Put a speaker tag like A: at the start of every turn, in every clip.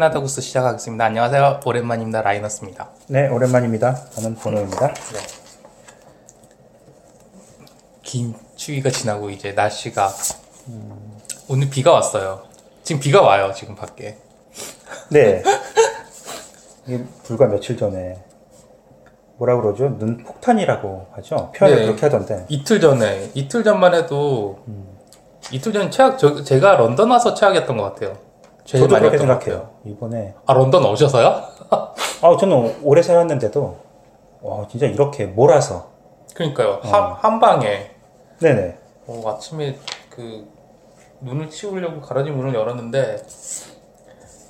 A: 캐나다 구스 시작하겠습니다. 안녕하세요. 오랜만입니다. 라이너스입니다.
B: 네, 오랜만입니다. 저는 보노입니다.
A: 네. 긴 추위가 지나고 이제 날씨가 음, 오늘 비가 왔어요. 지금 비가 와요. 지금 밖에.
B: 네. 이게 불과 며칠 전에 뭐라 그러죠? 눈 폭탄이라고 하죠. 표현을
A: 네.
B: 그렇게 하던데.
A: 이틀 전에 이틀 전만 해도 이틀 전 최악 저, 제가 런던 와서 최악이었던 것 같아요. 제일
B: 저도
A: 많이
B: 그렇게 생각해요. 이번에
A: 아 런던 오셔서요?
B: 아, 저는 오래 살았는데도 와, 진짜 이렇게 몰아서.
A: 그러니까요.
B: 어.
A: 한, 한 방에
B: 네네.
A: 어, 아침에 그 눈을 치우려고 가라지 문을 열었는데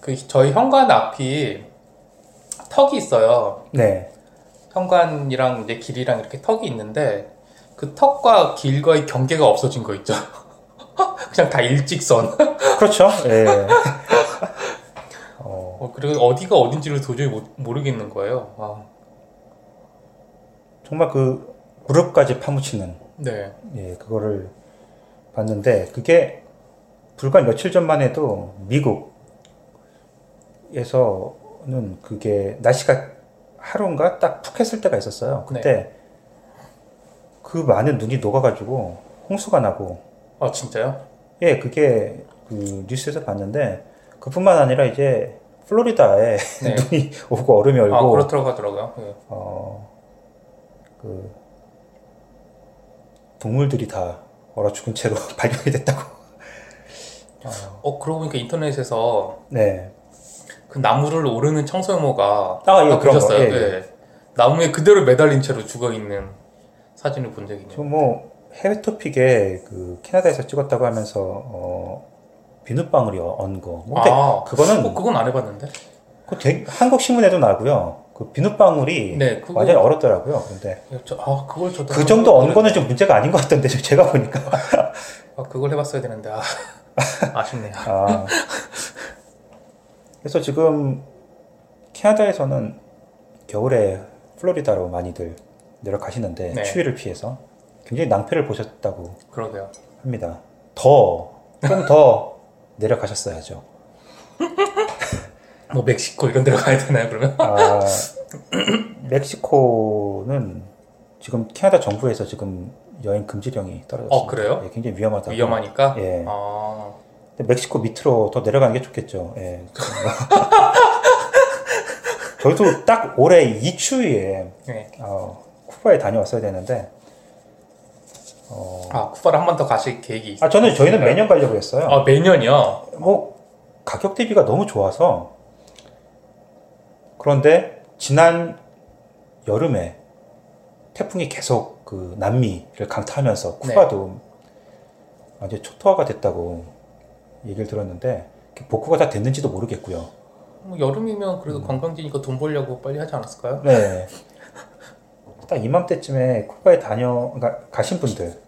A: 그 저희 현관 앞이 턱이 있어요.
B: 네.
A: 현관이랑 이제 길이랑 이렇게 턱이 있는데 그 턱과 길과의 경계가 없어진 거 있죠. 그냥 다 일직선.
B: 그렇죠. 예. 어,
A: 어, 그리고 어디가 어딘지를 도저히 못- 모르겠는 거예요. 아,
B: 정말 그 무릎까지 파묻히는
A: 네.
B: 예, 그거를 봤는데 그게 불과 며칠 전만 해도 미국에서는 그게 날씨가 하루인가 딱 푹 했을 때가 있었어요. 그때 그 많은 눈이 녹아가지고 홍수가 나고
A: 아 진짜요?
B: 예, 그게 그 뉴스에서 봤는데 그뿐만 아니라 이제 플로리다에
A: 네.
B: 눈이 오고 얼음이 얼고
A: 아 그렇더라고 하더라고요. 예.
B: 어, 그, 동물들이 다 얼어 죽은 채로 발견이 됐다고.
A: 어 그러고 보니까 인터넷에서
B: 네.
A: 그 나무를 오르는 청소모가
B: 아, 예, 그런 거.
A: 보셨어요?
B: 예,
A: 예,
B: 예.
A: 나무에 그대로 매달린 채로 죽어 있는 사진을 본 적이 있네요.
B: 저 뭐, 해외 토픽에 그 캐나다에서 찍었다고 하면서, 어, 비눗방울이 언 거. 뭐 근데
A: 아,
B: 그거는
A: 어, 그건 안 해봤는데.
B: 그 되게- 한국 신문에도 나고요. 그 비눗방울이
A: 네, 그거-
B: 완전히 얼었더라고요. 근데
A: 예, 저, 아 그걸 저도
B: 그 정도 언 거는 좀 문제가 아닌 것 같던데, 제가 보니까.
A: 아 그걸 해봤어야 되는데 아, 아쉽네요.
B: 아. 그래서 지금 캐나다에서는 겨울에 플로리다로 많이들 내려가시는데
A: 네.
B: 추위를 피해서 굉장히 낭패를 보셨다고
A: 그러게요.
B: 합니다. 더, 좀 더 내려가셨어야죠.
A: 뭐 멕시코 이런 데로 가야 되나요 그러면?
B: 아, 멕시코는 지금 캐나다 정부에서 지금 여행 금지령이 떨어졌습니다.
A: 어, 그래요?
B: 예, 굉장히 위험하다고.
A: 위험하니까.
B: 예.
A: 아
B: 멕시코 밑으로 더 내려가는 게 좋겠죠. 예. 저희도 딱 올해 이 추위에
A: 네.
B: 어, 쿠바에 다녀왔어야 되는데 어,
A: 아 쿠바를 한 번 더 가실 계획이 있어요?
B: 아 저는 저희는 매년 가려고 했어요.
A: 아 매년이요.
B: 뭐 가격 대비가 너무 좋아서 그런데 지난 여름에 태풍이 계속 그 남미를 강타하면서 쿠바도 완전 초토화가 됐다고 얘기를 들었는데 복구가 다 됐는지도 모르겠고요.
A: 뭐 여름이면
B: 음.
A: 그래도 관광지니까 돈 벌려고 빨리 하지 않았을까요?
B: 네. 딱 이맘때쯤에 쿠바에 다녀 그러니까 가신 분들 음,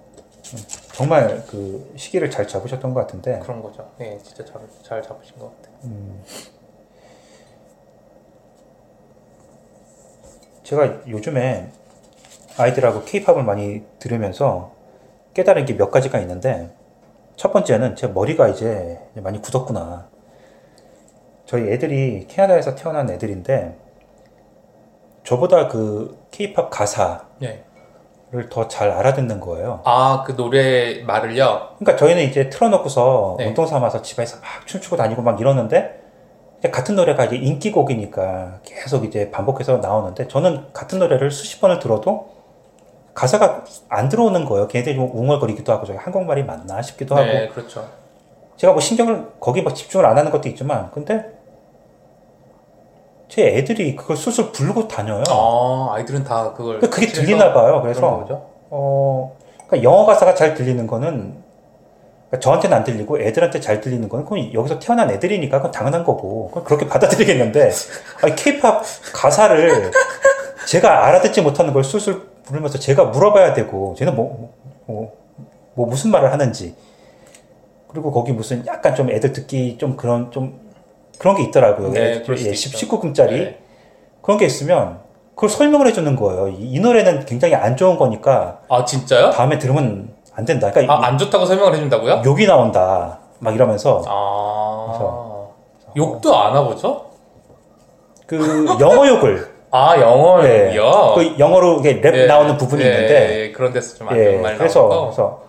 B: 정말 그 시기를 잘 잡으셨던 것 같은데
A: 그런 거죠. 네, 진짜 잘, 잘 잡으신 것 같아요.
B: 음, 제가 요즘에 아이들하고 케이팝을 많이 들으면서 깨달은 게 몇 가지가 있는데 첫 번째는 제 머리가 이제 많이 굳었구나. 저희 애들이 캐나다에서 태어난 애들인데 저보다 그 케이팝 가사 를
A: 네.
B: 더잘 알아듣는 거예요.
A: 아, 그 노래 말을요?
B: 그러니까 저희는 이제 틀어놓고서
A: 네.
B: 운동 삼아서 집에서 막 춤추고 다니고 막 이러는데 같은 노래가 이제 인기곡이니까 계속 이제 반복해서 나오는데 저는 같은 노래를 수십 번을 들어도 가사가 안 들어오는 거예요. 걔네들이 좀 웅얼거리기도 하고 저기 한국말이 맞나 싶기도 하고
A: 네, 그렇죠.
B: 제가 뭐 신경을 거기 막 집중을 안 하는 것도 있지만 근데 제 애들이 그걸 술술 부르고 다녀요.
A: 아, 아이들은 다 그걸.
B: 그러니까 그게 들리나 봐요. 그래서? 어, 그러니까 영어 가사가 잘 들리는 거는 그러니까 저한테는 안 들리고 애들한테 잘 들리는 거는 그건 여기서 태어난 애들이니까 그건 당연한 거고 그건 그렇게 받아들이겠는데 아니 케이팝 가사를 제가 알아듣지 못하는 걸 술술 부르면서 제가 물어봐야 되고 쟤는 뭐, 뭐, 뭐 무슨 말을 하는지 그리고 거기 무슨 약간 좀 애들 듣기 좀 그런 좀 그런 게 있더라고요.
A: 네,
B: 예,
A: 그럴 수도
B: 예,
A: 있죠.
B: 19금짜리
A: 네.
B: 그런 게 있으면 그걸 설명을 해주는 거예요. 이, 이 노래는 굉장히 안 좋은 거니까
A: 아, 진짜요?
B: 다음에 들으면 안 된다. 그러니까
A: 아, 안 좋다고 설명을 해준다고요?
B: 욕이 나온다. 막 이러면서
A: 아. 욕도 안 하보죠?
B: 그 영어 욕을
A: 아 영어요.
B: 예. 그 영어로 이게 랩
A: 예,
B: 나오는 부분이
A: 예,
B: 있는데
A: 예, 그런 데서 좀안
B: 예,
A: 좋은 말
B: 그래서
A: 나오고.
B: 그래서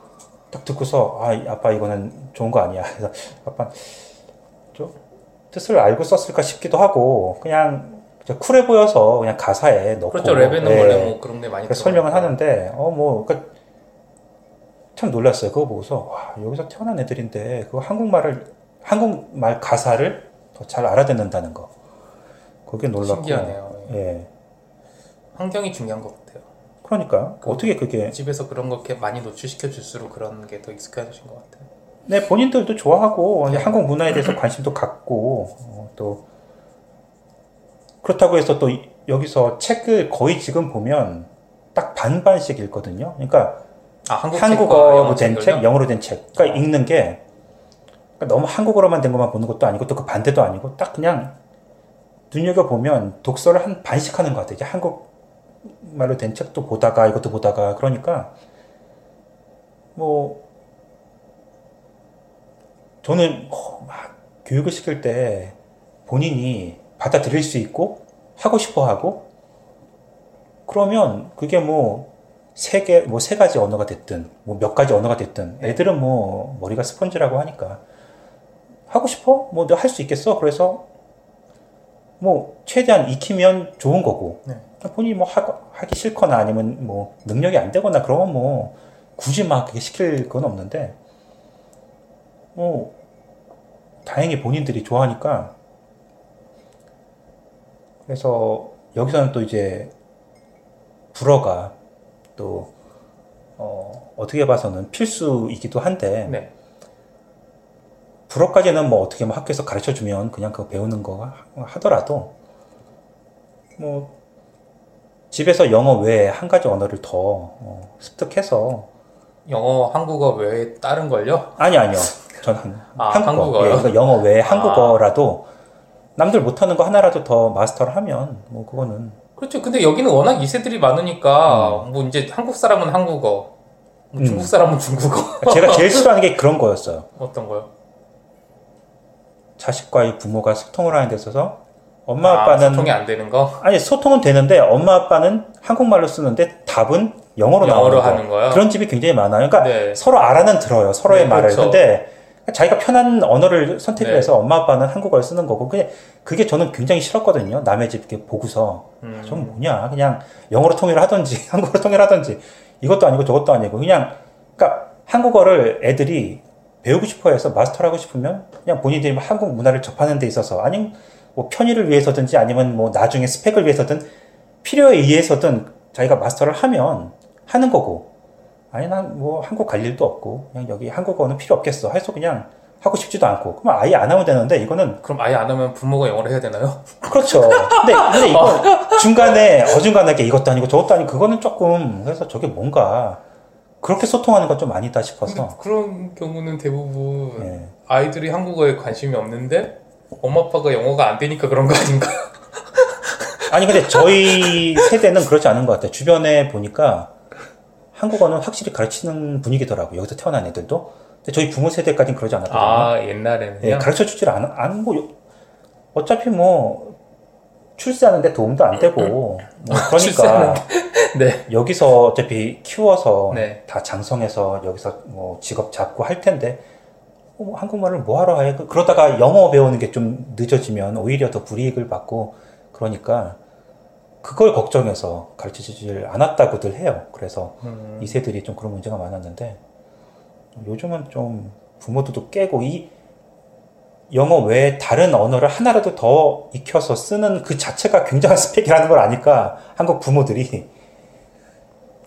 B: 딱 듣고서 아 아빠 이거는 좋은 거 아니야. 그래서 아빠 좀 뜻을 알고 썼을까 싶기도 하고 그냥 저 쿨해 보여서 그냥 가사에 넣고
A: 그렇죠. 랩에는
B: 예,
A: 원래 뭐 그런 데 많이
B: 설명을. 하는데 어뭐 그러니까 참 놀랐어요. 그거 보고서 와 여기서 태어난 애들인데 그 한국말을 한국말 가사를 더 잘 알아듣는다는 거. 그게 놀랍고.
A: 신기하네요.
B: 예.
A: 환경이 중요한 것 같아요.
B: 그러니까 어떻게 그게
A: 집에서 그런 거 많이 노출시켜 줄수록 그런 게 더 익숙해지신 것 같아요.
B: 네, 본인들도 좋아하고
A: 네.
B: 한국 문화에 대해서 관심도 갖고 어, 또 그렇다고 해서 또 이- 여기서 책을 거의 지금 보면 딱 반반씩 읽거든요. 그러니까
A: 아 한국 영어
B: 된?
A: 책,
B: 영어로 된 책. 그러니까 읽는 게 그러니까 너무 한국어로만 된 것만 보는 것도 아니고 또 그 반대도 아니고 딱 그냥 눈여겨 보면 독서를 한 반씩 하는 것 같아요. 이제 한국 말로 된 책도 보다가 이것도 보다가 그러니까 뭐 저는 어, 막 교육을 시킬 때 본인이 받아들일 수 있고 하고 싶어 하고 그러면 그게 뭐 세 개, 뭐 세 가지 언어가 됐든, 뭐 몇 가지 언어가 됐든, 애들은 뭐 머리가 스펀지라고 하니까 하고 싶어? 뭐너할수 있겠어? 그래서 뭐 최대한 익히면 좋은 거고
A: 네.
B: 본인이 뭐 하, 하기 싫거나 아니면 뭐 능력이 안 되거나 그러면 뭐 굳이 막 그렇게 시킬 건 없는데 뭐 다행히 본인들이 좋아하니까 그래서 여기서는 또 이제 불어가 또 어, 어떻게 봐서는 필수이기도 한데
A: 네.
B: 불어까지는 뭐 어떻게 뭐 학교에서 가르쳐 주면 그냥 그거 배우는 거 하- 하더라도 뭐 집에서 영어 외에 한 가지 언어를 더 어, 습득해서
A: 영어, 한국어 외에 다른 걸요?
B: 아니 아니요 저는
A: 아,
B: 한국어
A: 한국어요?
B: 예, 그러니까 영어 외에
A: 아.
B: 한국어라도 남들 못하는 거 하나라도 더 마스터를 하면 뭐 그거는
A: 그렇죠. 근데 여기는 워낙 2세들이 많으니까 뭐 이제 한국 사람은 한국어, 뭐
B: 음.
A: 중국 사람은 중국어.
B: 제가 제일 싫어하는 게 그런 거였어요.
A: 어떤 거요?
B: 자식과의 부모가 소통을 하는 데 있어서 엄마
A: 아,
B: 아빠는
A: 소통이 안 되는 거?
B: 아니 소통은 되는데 엄마 아빠는 한국말로 쓰는데 답은 영어로
A: 영어로
B: 나오는 거. 그런 집이 굉장히 많아요. 그러니까
A: 네.
B: 서로 알아는 들어요. 서로의
A: 네,
B: 말을.
A: 그렇죠.
B: 근데 자기가 편한 언어를 선택을
A: 네.
B: 해서 엄마 아빠는 한국어를 쓰는 거고 그게 그게 저는 굉장히 싫었거든요. 남의 집 이렇게 보고서
A: 음.
B: 좀 뭐냐 그냥 영어로 통일을 하든지 한국어로 통일을 하든지 이것도 아니고 저것도 아니고 그냥 그러니까 한국어를 애들이 배우고 싶어해서 마스터를 하고 싶으면 그냥 본인들이 뭐 한국 문화를 접하는 데 있어서 아니면 뭐 편의를 위해서든지 아니면 뭐 나중에 스펙을 위해서든 필요에 의해서든 자기가 마스터를 하면 하는 거고 아니 난 뭐 한국 갈 일도 없고 그냥 여기 한국어는 필요 없겠어 해서 그냥 하고 싶지도 않고 그러면 아예 안 하면 되는데 이거는
A: 그럼 아예 안 하면 부모가 영어를 해야 되나요?
B: 그렇죠. 근데, 근데 이거 중간에 어중간하게 이것도 아니고 저것도 아니고 그거는 조금 그래서 저게 뭔가 그렇게 소통하는 건 좀 아니다 싶어서
A: 그런 경우는 대부분
B: 예.
A: 아이들이 한국어에 관심이 없는데 엄마 아빠가 영어가 안 되니까 그런 거 아닌가?
B: 아니 근데 저희 세대는 그렇지 않은 것 같아요. 주변에 보니까 한국어는 확실히 가르치는 분위기더라고요. 여기서 태어난 애들도. 근데 저희 부모 세대까지는 그러지 않았거든요.
A: 아 옛날에는요?
B: 예, 가르쳐 주질 않, 않고 어차피 뭐 출세하는데 도움도 안 되고 뭐 그러니까.
A: 네.
B: 여기서 어차피 키워서
A: 네.
B: 다 장성해서 여기서 뭐 직업 잡고 할 텐데 어, 뭐 한국말을 뭐하러 해? 그- 그러다가 영어 배우는 게 좀 늦어지면 오히려 더 불이익을 받고 그러니까 그걸 걱정해서 가르치질 않았다고들 해요. 그래서
A: 음,
B: 이 세들이 좀 그런 문제가 많았는데 요즘은 좀 부모들도 깨고 이 영어 외에 다른 언어를 하나라도 더 익혀서 쓰는 그 자체가 굉장한 스펙이라는 걸 아니까 한국 부모들이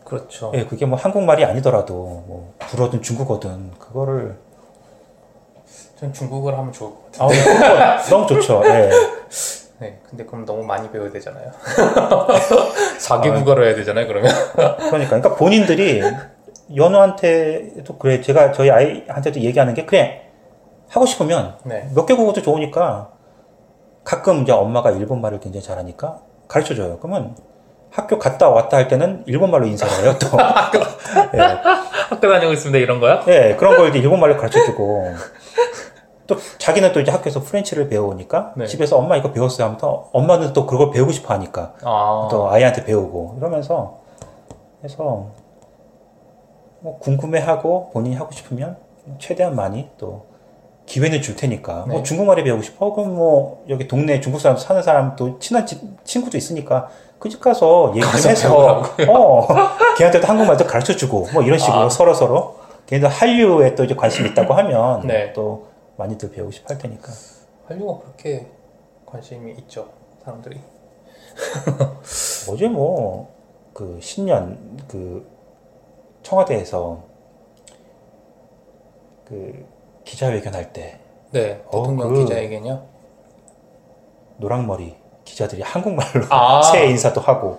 A: 그렇죠.
B: 예, 그게 뭐 한국말이 아니더라도 뭐 불어든 중국어든 그거를
A: 전 중국어를 하면 좋을 것 같아요.
B: 아, 너무 좋죠. 예.
A: 네. 근데 그럼 너무 많이 배워야 되잖아요. 4개 국어로 해야 되잖아요, 그러면.
B: 그러니까 그러니까 본인들이 연우한테도 그래 제가 저희 아이한테도 얘기하는 게 그래 하고 싶으면
A: 네.
B: 몇 개 국어도 좋으니까 가끔 이제 엄마가 일본 말을 굉장히 잘하니까 가르쳐 줘요. 그러면 학교 갔다 왔다 할 때는 일본 말로 인사를 해요. 또 예.
A: 학교 다니고 있습니다, 이런 거요?
B: 예, 그런 걸 이제 일본 말로 가르쳐 주고 또 자기는 또 이제 학교에서 프렌치를 배우니까
A: 네.
B: 집에서 엄마 이거 배웠어요 하면 또 엄마는 또 그걸 배우고 싶어 하니까
A: 아,
B: 또 아이한테 배우고 이러면서 해서 뭐 궁금해하고 본인이 하고 싶으면 최대한 많이 또 기회는 줄 테니까 뭐
A: 네.
B: 중국말이 배우고 싶어 그럼 뭐 여기 동네 중국 사람 사는 사람 또 친한 집, 친구도 있으니까 그 집 가서 얘기 좀 해서 어 걔한테도 한국말도 가르쳐 주고 뭐 이런 식으로
A: 아.
B: 서로 서로 걔네도 한류에 또 이제 관심 이 있다고 하면
A: 네.
B: 또 많이들 배우고 싶어 할 테니까
A: 한류가 그렇게 관심이 있죠 사람들이.
B: 어제 뭐 그 신년 그 청와대에서 그 기자회견 할 때
A: 네,
B: 어,
A: 대통령
B: 그-
A: 기자회견이요.
B: 노랑머리 기자들이 한국말로
A: 아.
B: 새해 인사도 하고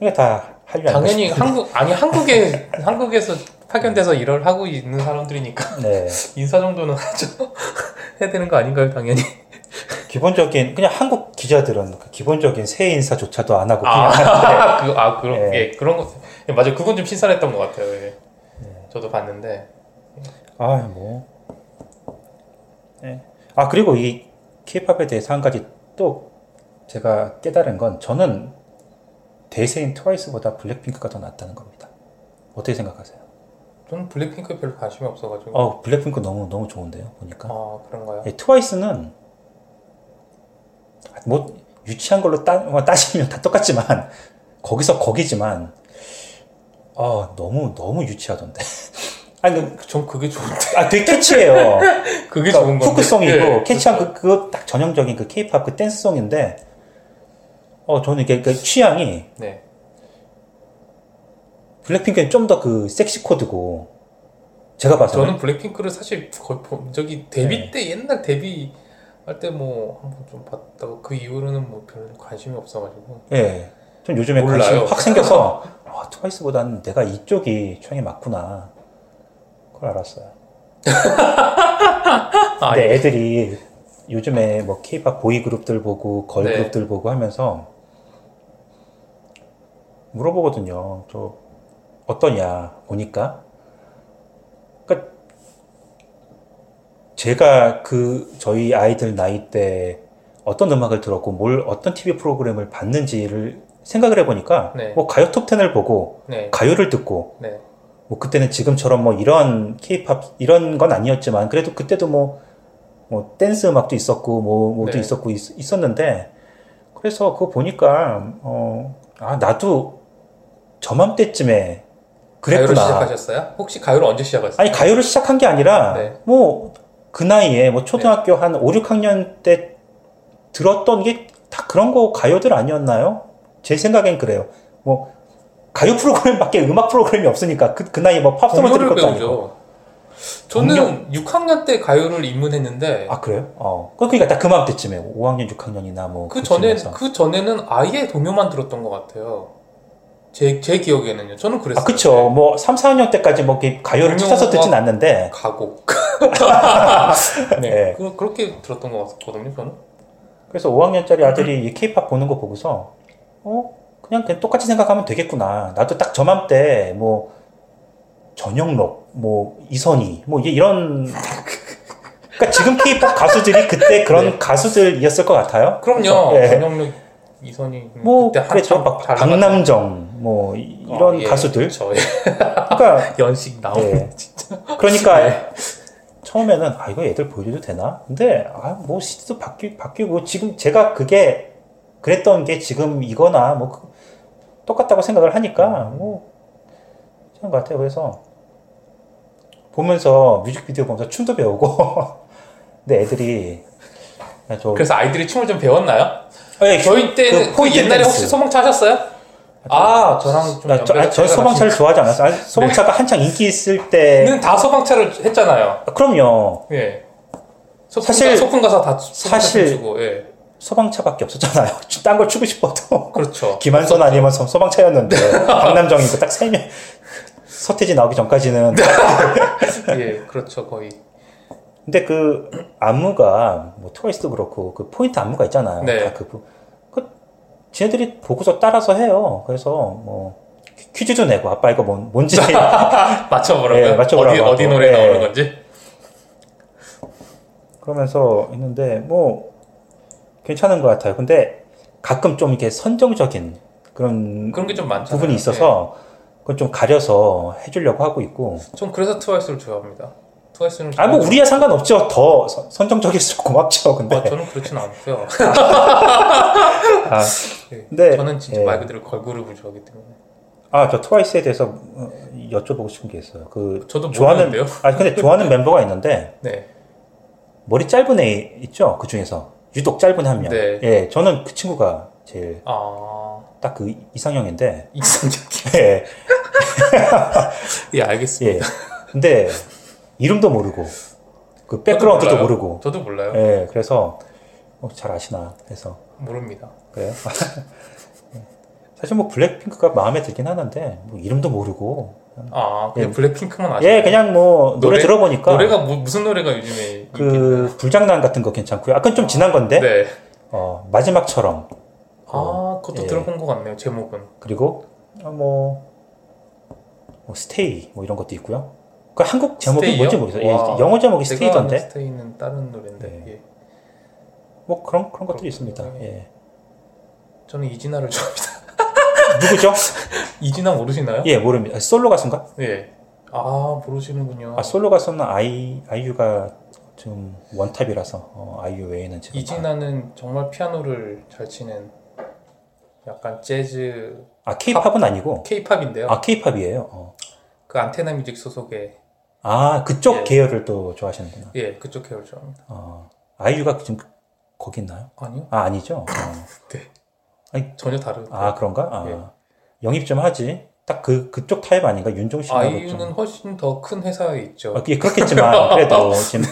B: 이게 다 한류
A: 당연히. 한국 아니 한국에 한국에서 파견돼서 일을 하고 있는 사람들이니까
B: 네
A: 인사 정도는 하죠. 해야 되는 거 아닌가요, 당연히?
B: 기본적인 그냥 한국 기자들은 그 기본적인 새해 인사조차도 안 하고 그냥
A: 아,
B: 하는데
A: 그, 아 그런
B: 예.
A: 예, 그런 거 예, 맞아요. 그건 좀 신선했던 것 같아요. 예. 저도 봤는데
B: 아뭐 네. 아 그리고 이 케이팝에 대해서 한 가지 또 제가 깨달은 건 저는 대세인 트와이스보다 블랙핑크가 더 낫다는 겁니다. 어떻게 생각하세요?
A: 저는 블랙핑크에 별로 관심이 없어가지고.
B: 어 블랙핑크 너무 너무 좋은데요 보니까.
A: 아 그런가요?
B: 예, 트와이스는 뭐 유치한 걸로 따, 뭐 따지면 다 똑같지만 거기서 거기지만 아 너무 너무 유치하던데. 아니 그-
A: 전 그게 좋은데.
B: 아 되게 캐치해요.
A: 그게
B: 그러니까
A: 좋은 건데.
B: 후크송이고
A: 예,
B: 캐치한 그 그거 딱 전형적인 그 케이팝 그 댄스송인데 어 저는 이게 그 취향이
A: 네
B: 블랙핑크는 좀 더 그 섹시 코드고 제가 봐서는
A: 저는 블랙핑크를 사실 거의 본 적이 데뷔
B: 네.
A: 때 옛날 데뷔 할 때 뭐 한 번 좀 봤다고 그 이후로는 뭐 별로 관심이 없어가지고
B: 예. 좀 요즘에
A: 몰라요.
B: 관심이 확 생겨서 아, 트와이스보다는 내가 이쪽이 취향이 맞구나. 그걸 알았어요.
A: 아,
B: 근데
A: 예.
B: 애들이 요즘에 뭐 케이팝 보이 그룹들 보고 걸
A: 네.
B: 그룹들 보고 하면서 물어보거든요. 저 어떠냐 보니까 그러니까 제가 그 저희 아이들 나이 때 어떤 음악을 들었고 뭘 어떤 TV 프로그램을 봤는지를 생각을 해보니까
A: 네.
B: 뭐 가요 톱 10을 보고
A: 네,
B: 가요를 듣고
A: 네,
B: 뭐 그때는 지금처럼 뭐 이런 케이팝 이런 건 아니었지만 그래도 그때도 뭐, 뭐 댄스 음악도 있었고 뭐 뭐도
A: 네.
B: 있었고 있, 었는데 그래서 그거 보니까 어 아 나도 저맘때쯤에 그랬구나.
A: 시작하셨어요? 혹시 가요를 언제 시작하셨어요?
B: 아니 가요를 시작한 게 아니라
A: 네.
B: 뭐그 나이에 뭐 초등학교 한 5, 6학년 때 들었던 게 다 그런 거 가요들 아니었나요? 제 생각엔 그래요. 뭐 가요 프로그램밖에 음악 프로그램이 없으니까 그, 그 나이에 뭐 팝송을 들을 것도 아니고.
A: 배우죠. 저는 6학년 때 가요를 입문했는데
B: 아 그래요? 어. 그러니까 딱 그맘때쯤에 5학년, 6학년이나
A: 뭐그 전에.
B: 그
A: 전에는 아예 동요만 들었던 것 같아요. 제 제 기억에는요. 저는 그랬어요.
B: 아 그쵸. 뭐 3, 4학년 때까지 뭐 가요를 찾아서 듣진 않는데
A: 가곡. 네,
B: 네.
A: 그, 그렇게 들었던 것 같거든요. 저는.
B: 그래서 5학년짜리 아들이 이 케이팝 보는 거 보고서 어 그냥 그냥 똑같이 생각하면 되겠구나. 나도 딱 저맘때 뭐 전영록, 뭐 이선희, 뭐 이게 이런 그러니까 지금 케이팝 가수들이 그때 그런
A: 네.
B: 가수들이었을 것 같아요.
A: 그럼요.
B: 예.
A: 전영록 이선희
B: 뭐
A: 그때. 한참 막잘
B: 박남정 뭐 이-. 이런
A: 어, 예,
B: 가수들.
A: 그렇죠. 예.
B: 그러니까
A: 연식 나오는
B: 예.
A: 진짜.
B: 그러니까
A: 네.
B: 처음에는 아 이거 애들 보여줘도 되나? 근데 아뭐 시대도 바뀌 바뀌고 지금 제가 그게 그랬던 게 지금 이거나 뭐 그- 똑같다고 생각을 하니까 뭐 그런 것 같아요. 그래서 보면서 뮤직비디오 보면서 춤도 배우고 근데 애들이 야, 저
A: 그래서 아이들이 춤을 좀 배웠나요?
B: 예,
A: 저희 때는 그그
B: 포인트
A: 옛날에
B: 댄스.
A: 혹시 소방차 하셨어요? 아, 저랑 좀
B: 나, 저, 아니, 저 소방차를 좋아하지 않았어요. 아니, 소방차가 한창 인기 있을
A: 때는 다 소방차를 했잖아요.
B: 그럼요.
A: 예. 소풍
B: 사실-
A: 가, 소풍 가서 다 소방차
B: 사실-
A: 춤추고 예.
B: 소방차밖에 없었잖아요. 딴 걸 추고 싶어도
A: 그렇죠.
B: 김한선 아니면 소- 소방차였는데 박남정이고 딱 세 명 서태지 나오기 전까지는
A: 예, 그렇죠. 거의.
B: 근데 그 안무가 뭐 트와이스도 그렇고 그 포인트 안무가 있잖아요.
A: 네.
B: 다그 부- 그 지네들이 보고서 따라서 해요. 그래서 뭐 퀴- 퀴즈도 내고 아빠 이거 뭔, 뭔지
A: 맞춰보라고요?
B: 예, 맞춰보라고
A: 어디, 어디. 노래
B: 예.
A: 나오는 건지?
B: 그러면서 있는데 뭐 괜찮은 것 같아요. 근데 가끔 좀 이렇게 선정적인 그런
A: 그런 게 좀 많잖아요.
B: 부분이 있어서 그건 좀 가려서 해주려고 하고 있고.
A: 네. 전 그래서 트와이스를 좋아합니다. 트와이스는
B: 아뭐 우리야 상관없죠. 더 선- 선정적일수록 고맙죠. 근데
A: 아, 저는 그렇진 않고요.
B: 아,
A: 네.
B: 근데,
A: 저는 진짜
B: 예.
A: 말 그대로 걸그룹을 좋아하기 때문에.
B: 아, 저 트와이스에 대해서 어, 여쭤보고 싶은 게 있어요. 그
A: 저도
B: 좋아하는. 아 근데 좋아하는 멤버가 있는데
A: 네.
B: 머리 짧은 애 있죠. 그 중에서 유독 짧은 한 명.
A: 네.
B: 예, 저는 그 친구가 제일
A: 아
B: 딱그 이상형인데.
A: 이상적인.
B: 예,
A: 예 알겠습니다.
B: 예. 근데 이름도 모르고 그 백그라운드도
A: 몰라요.
B: 모르고.
A: 저도 몰라요.
B: 예, 그래서 어, 잘 아시나 해서
A: 모릅니다.
B: 그래요. 사실 뭐 블랙핑크가 마음에 들긴 하는데 뭐 이름도 모르고.
A: 아 그냥
B: 예.
A: 블랙핑크만 아시나요?
B: 예, 그냥 뭐 노래,
A: 노래?
B: 들어보니까
A: 노래가 뭐- 무슨 노래가 요즘에
B: 그 불장난 같은 거 괜찮고요. 아까 좀 지난 건데
A: 네.
B: 어, 마지막처럼
A: 아 그것도
B: 예.
A: 들어본 것 같네요. 제목은.
B: 그리고 어, 뭐, 뭐 스테이 뭐 이런 것도 있고요. 그 한국 제목이
A: 스테이요?
B: 뭔지 모르겠어요. 예,
A: 와.
B: 영어 제목이
A: 제가
B: 스테이던데
A: 스테이는 다른 노래인데.
B: 네.
A: 예.
B: 뭐 그런 그런 것들이. 있습니다. 예.
A: 저는 이진아를 좋아합니다.
B: 누구죠?
A: 이진아 모르시나요?
B: 예, 모릅니다. 솔로 가수인가?
A: 예. 아 모르시는군요.
B: 아 솔로 가수는 아이 아이유가 좀 원탑이라서 어, 아이유 외에는 지금
A: 이진아는 정말 피아노를 잘 치는 약간 재즈
B: 아 케이팝은 아니고
A: 케이팝인데요.
B: 아 케이팝이에요. 어.
A: 그 안테나 뮤직 소속의
B: 아 그쪽
A: 예.
B: 계열을 또 좋아하시는구나.
A: 예 그쪽 계열 좋아합니다.
B: 어. 아이유가 지금 거기 있나요?
A: 아니요?
B: 아 아니죠. 어.
A: 전혀 다르고
B: 아 그런가? 아,
A: 예.
B: 영입 좀 하지. 딱 그 그쪽 타입 아닌가? 윤종신하고
A: 아이유는
B: 좀.
A: 훨씬 더 큰 회사에 있죠.
B: 어, 예, 그렇겠지만 그래도 지금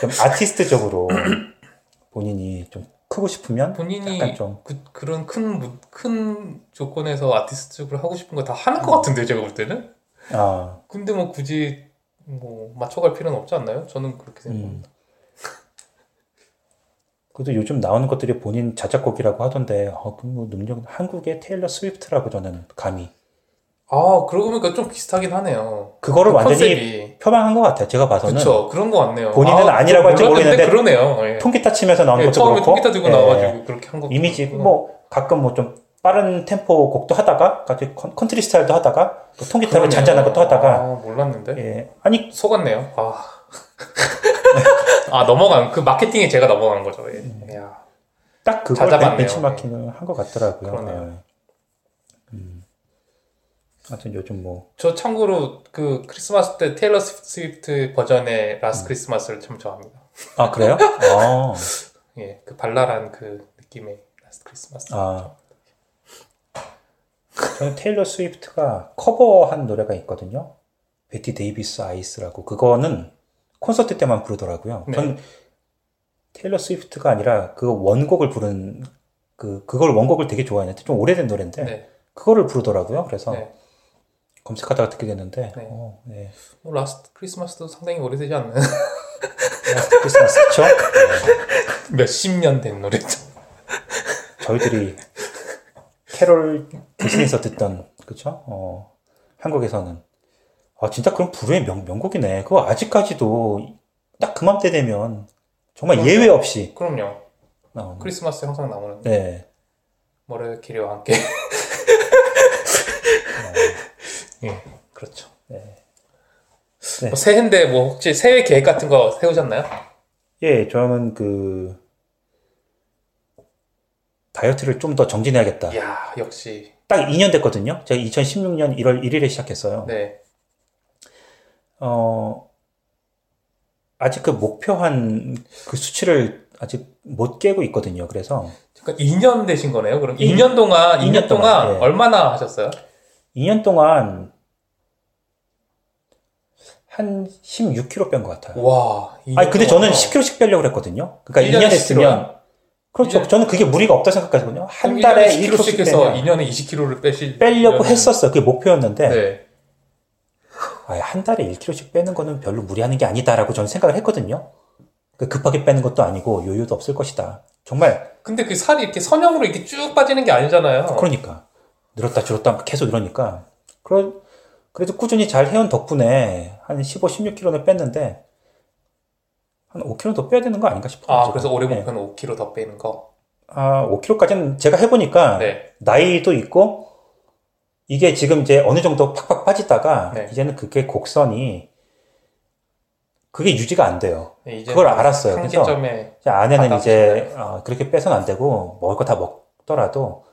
B: 좀 아티스트적으로 본인이 좀 크고 싶으면
A: 본인이
B: 약간 좀
A: 그, 그런 큰, 무- 큰 조건에서 아티스트적으로 하고 싶은 거 다 하는 것 같은데 제가 볼 때는
B: 아,
A: 근데 뭐 굳이 뭐 맞춰갈 필요는 없지 않나요? 저는 그렇게
B: 음.
A: 생각합니다.
B: 그래도 요즘 나오는 것들이 본인 자작곡이라고 하던데 어, 그뭐 능력 한국의 테일러 스위프트라고 저는 감히
A: 아 그러고 보니까 좀 비슷하긴 하네요.
B: 그거를
A: 그
B: 완전히
A: 컨셉이
B: 표방한 것 같아요. 제가 봐서는
A: 그쵸 그런 거 같네요.
B: 본인은
A: 아,
B: 아니라고 할지 모르겠는데
A: 그러네요. 예.
B: 통기타 치면서 나오는
A: 예,
B: 것도
A: 처음에
B: 그렇고
A: 통기타 들고
B: 예,
A: 나와가지고 그렇게 한 거.
B: 이미지 뭐 가끔 뭐 좀 빠른 템포 곡도 하다가 갑자기 컨- 컨트리 스타일도 하다가 또 통기타로 잔잔한 것도 하다가
A: 아, 몰랐는데
B: 예 아니
A: 속았네요. 아. 아 넘어간 그 마케팅에 제가 넘어간 거죠. 예.
B: 음.
A: 야.
B: 딱 그걸. 벤치마킹을 한것 같더라고요.
A: 그러네요.
B: 예. 음. 하여튼 요즘 뭐
A: 저 참고로 그 크리스마스 때 테일러 스위프트 버전의
B: 음.
A: Last Christmas를 참 좋아합니다.
B: 아 그래요? 아,
A: 예, 그 발랄한 그 느낌의 Last Christmas.
B: 아. 저는 테일러 스위프트가 커버한 노래가 있거든요. Bette Davis Eyes라고 그거는 콘서트 때만 부르더라고요.
A: 네.
B: 전 테일러 스위프트가 아니라 그 원곡을 부른 그 그걸 원곡을 되게 좋아했는데 좀 오래된 노래인데
A: 네.
B: 그거를 부르더라고요. 그래서
A: 네.
B: 검색하다가 듣게 됐는데
A: 네.
B: 어, 네.
A: 뭐 Last Christmas도 상당히 오래되지 않나요?
B: Last Christmas 그쵸? 네.
A: 몇십 년 된 노래죠.
B: 저희들이 캐롤 대신해서 듣던 그쵸? 어, 한국에서는 아 진짜 그럼 불후의 명, 명곡이네. 그거 아직까지도 딱 그맘때 되면 정말
A: 그럼요.
B: 예외 없이
A: 그럼요.
B: 나오는.
A: 크리스마스에 항상 나오는
B: 네.
A: 머리 길이와 함께. 예.
B: 그렇죠. 네.
A: 뭐 새해인데 뭐 혹시 새해 계획 같은 거 세우셨나요?
B: 예, 저는 그 다이어트를 좀 더 정진해야겠다.
A: 이야, 역시.
B: 딱 2년 됐거든요. 제가 2016년 1월 1일에 시작했어요.
A: 네.
B: 어, 아직 그 목표한 그 수치를 아직 못 깨고 있거든요. 그래서
A: 그러니까 2년 되신 거네요. 그럼
B: 이-
A: 2년 동안 2년,
B: 2년
A: 동안,
B: 동안, 예.
A: 얼마나 하셨어요?
B: 2년 동안 한 16kg 뺀 것 같아요.
A: 와. 2년
B: 아니, 근데 저는
A: 동안.
B: 10kg씩 빼려고 그랬거든요. 그러니까
A: 1년에
B: 2년 했으면, 그렇죠.
A: 1년
B: 저는 그게 무리가 없다 생각하거든요. 한 달에
A: 1년에 10kg씩
B: 1kg씩
A: 해서
B: 빼면
A: 2년에 20kg를 빼실
B: 빼려고 했었어요. 그게 목표였는데,
A: 네.
B: 아, 한 달에 1kg씩 빼는 거는 별로 무리하는 게 아니다라고 저는 생각을 했거든요. 그 급하게 빼는 것도 아니고 요요도 없을 것이다. 정말
A: 근데 그 살이 이렇게 선형으로 이렇게 쭉 빠지는 게 아니잖아요.
B: 그러니까 늘었다 줄었다 계속 이러니까 그러, 그래도 꾸준히 잘 해온 덕분에 한 15, 16kg는 뺐는데 한 5kg 더 빼야 되는 거 아닌가 싶어요.
A: 아,
B: 지금.
A: 그래서 올해
B: 네.
A: 목표는 5kg 더 빼는 거.
B: 아, 5kg까지는 제가 해보니까
A: 네.
B: 나이도 있고 이게 지금 이제 어느 정도 팍팍 빠지다가
A: 네.
B: 이제는 그게 곡선이 그게 유지가 안 돼요.
A: 네,
B: 그걸 알았어요. 그래서 아내는 이제 어, 그렇게 빼서는 안 되고 먹을 거 다 먹더라도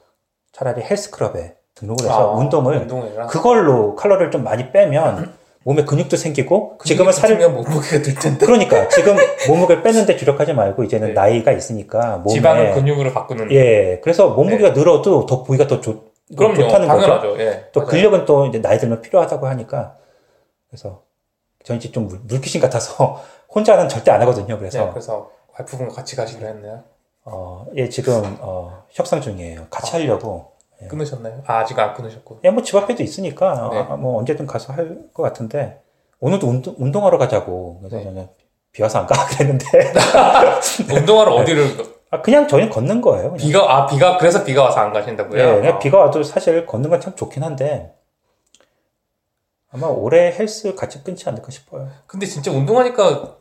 B: 차라리 헬스클럽에 등록을 해서
A: 아,
B: 운동을
A: 운동을
B: 그걸로 칼로리를 좀 많이 빼면 몸에 근육도 생기고 지금은 살을
A: 면 몸무게가 들 텐데.
B: 그러니까 지금 몸무게를 빼는데 주력하지 말고 이제는
A: 네.
B: 나이가 있으니까 몸에
A: 지방을 근육으로 바꾸는.
B: 예 그래서 몸무게가 늘어도 더 부위가 더 좋,
A: 그럼요.
B: 좋다는 거죠.
A: 당연하죠. 예.
B: 또
A: 맞아요.
B: 근력은 또 이제 나이 들면 필요하다고 하니까 그래서 저는 이제 좀 물- 물귀신 같아서 혼자는 절대 안 하거든요. 그래서
A: 네, 그래서 와이프분과 같이 가시기로 했네요.
B: 어, 예 지금 어, 협상 중이에요. 같이 하려고. 예.
A: 끊으셨나요? 아, 아직 안 끊으셨고.
B: 예, 뭐 집 앞에도 있으니까
A: 네.
B: 아, 뭐 언제든 가서 할 것 같은데 오늘도 운동, 운동하러 가자고 그래서
A: 네.
B: 저는 비 와서 안 가 그랬는데
A: 운동하러 어디를
B: 아, 그냥 저희는 걷는 거예요. 그냥.
A: 비가 아 비가 그래서 비가 와서 안 가신다고요?
B: 예, 그냥
A: 아.
B: 비가 와도 사실 걷는 건 참 좋긴 한데 아마 올해 헬스 같이 끊지 않을까 싶어요.
A: 근데 진짜 운동하니까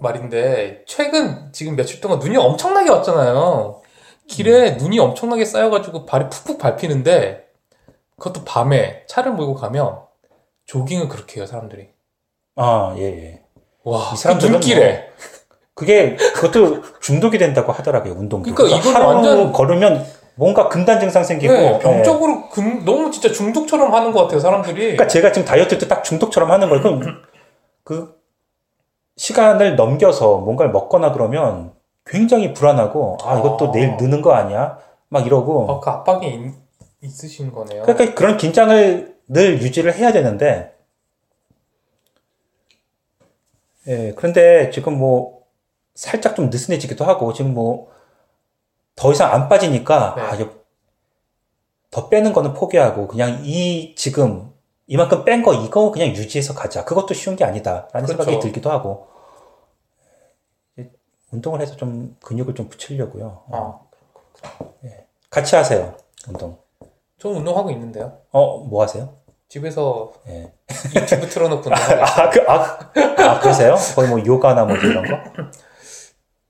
A: 말인데 최근 지금 며칠 동안 눈이 엄청나게 왔잖아요. 길에 눈이 엄청나게 쌓여가지고 발이 푹푹 밟히는데 그것도 밤에 차를 몰고 가면 조깅을 그렇게 해요 사람들이.
B: 아, 예, 예.
A: 와, 이그
B: 사람들은
A: 눈길에
B: 그게 그것도 중독이 된다고 하더라고요 운동.
A: 그러니까 이건
B: 하루
A: 완전-
B: 걸으면 뭔가 금단 증상 생기고.
A: 네,
B: 예.
A: 병적으로 금- 너무 진짜 중독처럼 하는 것 같아요 사람들이.
B: 그러니까 제가 지금 다이어트 때딱 중독처럼 하는 거예요. 그럼 그 시간을 넘겨서 뭔가를 먹거나 그러면 굉장히 불안하고 아 이것도
A: 아.
B: 내일 느는 거 아니야? 막 이러고.
A: 어, 그 압박이 있, 있으신 거네요.
B: 그러니까 그런 긴장을 늘 유지를 해야 되는데, 예, 그런데 지금 뭐, 살짝 좀 느슨해지기도 하고, 지금 뭐, 더 이상 안 빠지니까,
A: 네.
B: 아, 더 빼는 거는 포기하고, 그냥 이, 지금, 이만큼 뺀 거, 이거 그냥 유지해서 가자. 그것도 쉬운 게 아니다. 라는
A: 그렇죠.
B: 생각이 들기도 하고, 예, 운동을 해서 좀 근육을 좀 붙이려고요.
A: 아,
B: 같이 하세요, 운동.
A: 저는 운동하고 있는데요.
B: 어, 뭐 하세요?
A: 집에서
B: 예.
A: 유튜브 틀어놓고 운동하고.
B: 아, 그, 아, 아, 그러세요? 거의 뭐 요가나 뭐 이런 거?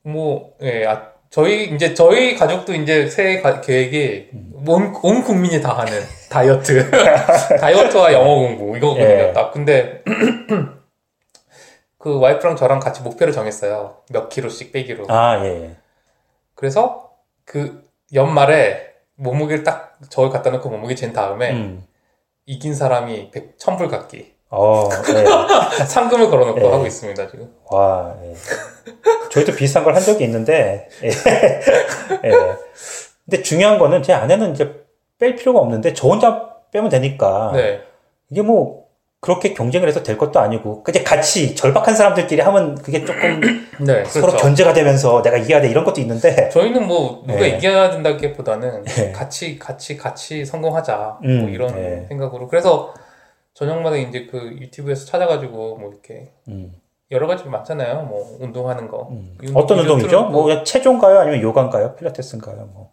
A: 뭐, 예, 아, 저희, 이제, 저희 가족도 이제 새해 가- 계획이
B: 음.
A: 온, 온 국민이 다 하는 다이어트. 다이어트와 영어 공부, 이거거든요.
B: 예.
A: 딱. 근데, 그 와이프랑 저랑 같이 목표를 정했어요. 몇 킬로씩 빼기로.
B: 아, 예, 예.
A: 그래서 그 연말에 몸무게를 딱 저걸 갖다 놓고 몸무게 잰 다음에
B: 음.
A: 이긴 사람이 100, 1000불 갖기.
B: 어, 예.
A: 상금을 걸어놓고
B: 예.
A: 하고 있습니다, 지금.
B: 와, 예. 저희도 비슷한 걸 한 적이 있는데, 예. 예. 근데 중요한 거는 제 아내는 이제 뺄 필요가 없는데, 저 혼자 빼면 되니까.
A: 네.
B: 이게 뭐, 그렇게 경쟁을 해서 될 것도 아니고, 그냥 같이 절박한 사람들끼리 하면 그게 조금
A: 네,
B: 서로
A: 그렇죠.
B: 견제가 되면서 내가 이겨야 돼 이런 것도 있는데,
A: 저희는 뭐 누가
B: 네.
A: 이겨야 된다기보다는
B: 네.
A: 같이 같이 같이 성공하자
B: 음,
A: 뭐 이런
B: 네.
A: 생각으로 그래서 저녁마다 이제 그 유튜브에서 찾아가지고 뭐 이렇게
B: 음,
A: 여러 가지 많잖아요 뭐 운동하는 거
B: 음.
A: 이-
B: 어떤
A: 이
B: 운동이죠?
A: 유튜브는
B: 뭐, 그냥 체조인가요? 아니면 요가인가요? 필라테스인가요? 뭐.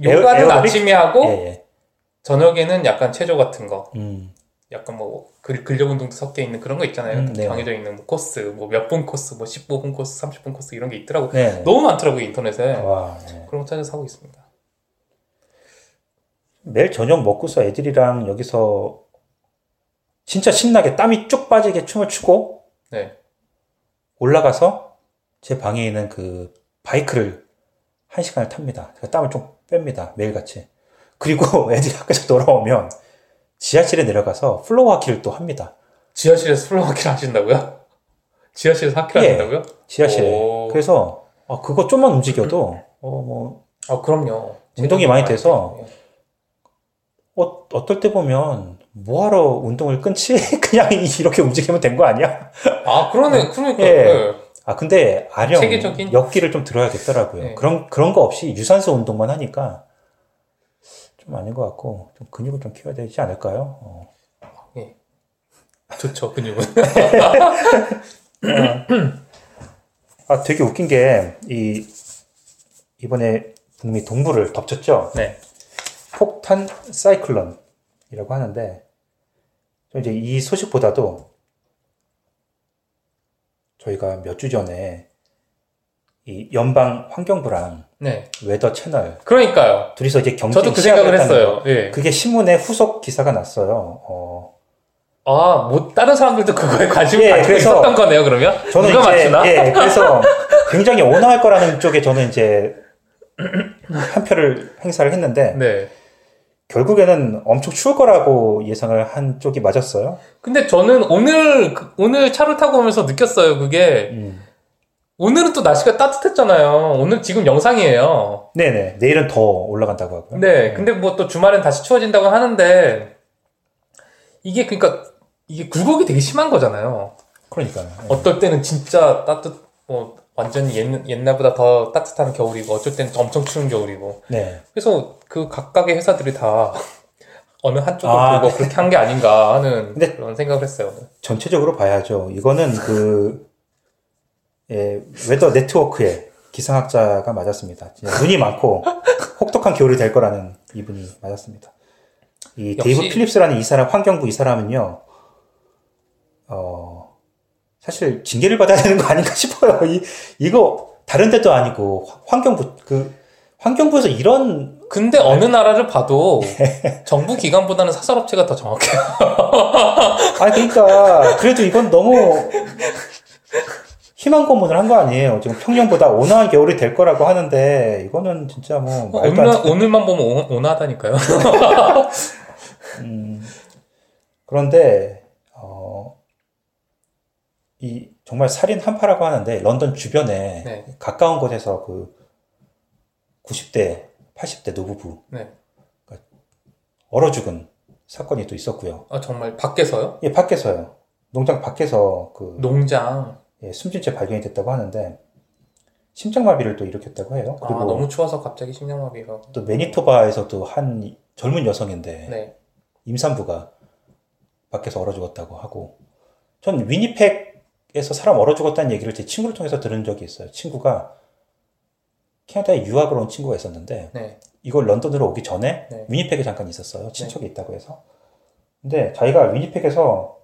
A: 요가는
B: 에어-?
A: 아침에 하고
B: 예, 예.
A: 저녁에는 약간 체조 같은 거
B: 음.
A: 약간 뭐 근- 근력 운동도 섞여 있는 그런 거 있잖아요
B: 음, 네.
A: 정해져 있는 뭐 코스 뭐 몇 분 코스 뭐 15분 코스 30분 코스 이런 게 있더라고
B: 네.
A: 너무 많더라고요 인터넷에
B: 와, 네.
A: 그런 거 찾아서 하고 있습니다
B: 매일 저녁 먹고서 애들이랑 여기서 진짜 신나게 땀이 쭉 빠지게 춤을 추고
A: 네
B: 올라가서 제 방에 있는 그 바이크를 한 시간을 탑니다. 제가 땀을 좀 뺍니다. 매일같이. 그리고 애들이 학교에서 돌아오면 지하실에 내려가서 플로어 하키를 또 합니다.
A: 지하실에서 플로어 하키를 하신다고요? 지하실에서 하키
B: 예.
A: 하신다고요?
B: 지하실에.
A: 오.
B: 그래서 아, 그거 좀만 움직여도 어, 뭐
A: 아, 그럼요.
B: 운동이 많이 돼서
A: 예.
B: 어, 어떨 때 보면 뭐하러 운동을 끊지? 그냥 이렇게 움직이면 된 거 아니야?
A: 아, 그러네. 그러니까.
B: 예.
A: 예.
B: 아 근데 아령
A: 체계적인?
B: 역기를 좀 들어야겠더라고요.
A: 네.
B: 그런 그런 거 없이 유산소 운동만 하니까 좀 아닌 것 같고 좀 근육을 좀 키워야 되지 않을까요? 어.
A: 좋죠, 근육은.
B: 아 되게 웃긴 게 이 이번에 북미 동부를 덮쳤죠.
A: 네.
B: 폭탄 사이클론이라고 하는데 저 이제 이 소식보다도 저희가 몇 주 전에 이 연방 환경부랑
A: 네.
B: Weather Channel
A: 그러니까요.
B: 둘이서 이제 경쟁
A: 저도 그 생각을 했어요. 예.
B: 그게 신문에 후속 기사가 났어요. 어,
A: 아, 뭐 다른 사람들도 그거에 관심을
B: 예, 그래서
A: 있었던 거네요. 그러면
B: 저는
A: 누가
B: 이제
A: 맞추나?
B: 예, 그래서 굉장히 온화할 거라는 쪽에 저는 이제 한 표를 행사를 했는데
A: 네.
B: 결국에는 엄청 추울 거라고 예상을 한 쪽이 맞았어요.
A: 근데 저는 오늘 그- 오늘 차를 타고 오면서 느꼈어요. 그게
B: 음.
A: 오늘은 또 날씨가 따뜻했잖아요. 오늘 지금 영상이에요.
B: 네네 내일은 더 올라간다고 하고요.
A: 네. 근데 뭐 또 주말엔 다시 추워진다고 하는데 이게 그러니까 이게 굴곡이 되게 심한 거잖아요.
B: 그러니까요. 예.
A: 어떨 때는 진짜 따뜻 뭐 완전히 옛, 옛날보다 더 따뜻한 겨울이고 어쩔 때는 엄청 추운 겨울이고
B: 네.
A: 그래서 그 각각의 회사들이 다 어느 한쪽을
B: 아,
A: 보고 그렇게 한 게 아닌가 하는 그런 생각을 했어요.
B: 전체적으로 봐야죠. 이거는 그 예, Weather Network의 기상학자가 맞았습니다. 진짜 눈이 많고 혹독한 겨울이 될 거라는 이분이 맞았습니다. 이
A: 역시-
B: 데이브 필립스라는 이 사람 환경부 이 사람은요. 어 사실 징계를 받아야 되는 거 아닌가 싶어요. 이 이거 다른 데도 아니고 환경부 그 환경부에서 이런
A: 근데 어느 나라를 봐도 정부 기관보다는 사설업체가 더 정확해요.
B: 아 그러니까 그래도 이건 너무 희망 고문을 한 거 아니에요. 지금 평년보다 온화한 겨울이 될 거라고 하는데 이거는 진짜 뭐 말도 안
A: 오늘, 오늘만 보면 온- 온화하다니까요.
B: 음, 그런데 어, 이 정말 살인 한파라고 하는데 런던 주변에
A: 네.
B: 가까운 곳에서 그 90대, 80대 노부부
A: 네.
B: 얼어 죽은 사건이 또 있었고요.
A: 아, 정말 밖에서요?
B: 예, 밖에서요. 농장 밖에서 그
A: 농장.
B: 예, 숨진 채 발견이 됐다고 하는데 심장마비를 또 일으켰다고 해요.
A: 아,
B: 그리고
A: 너무 추워서 갑자기 심장마비가.
B: 또 매니토바에서도 한 젊은 여성인데
A: 네.
B: 임산부가 밖에서 얼어 죽었다고 하고 전 위니펙에서 사람 얼어 죽었다는 얘기를 제 친구를 통해서 들은 적이 있어요. 친구가 캐나다에 유학을 온 친구가 있었는데
A: 네.
B: 이걸 런던으로 오기 전에
A: 네.
B: 위니펙에 잠깐 있었어요. 친척이 있다고 해서. 근데 자기가 위니펙에서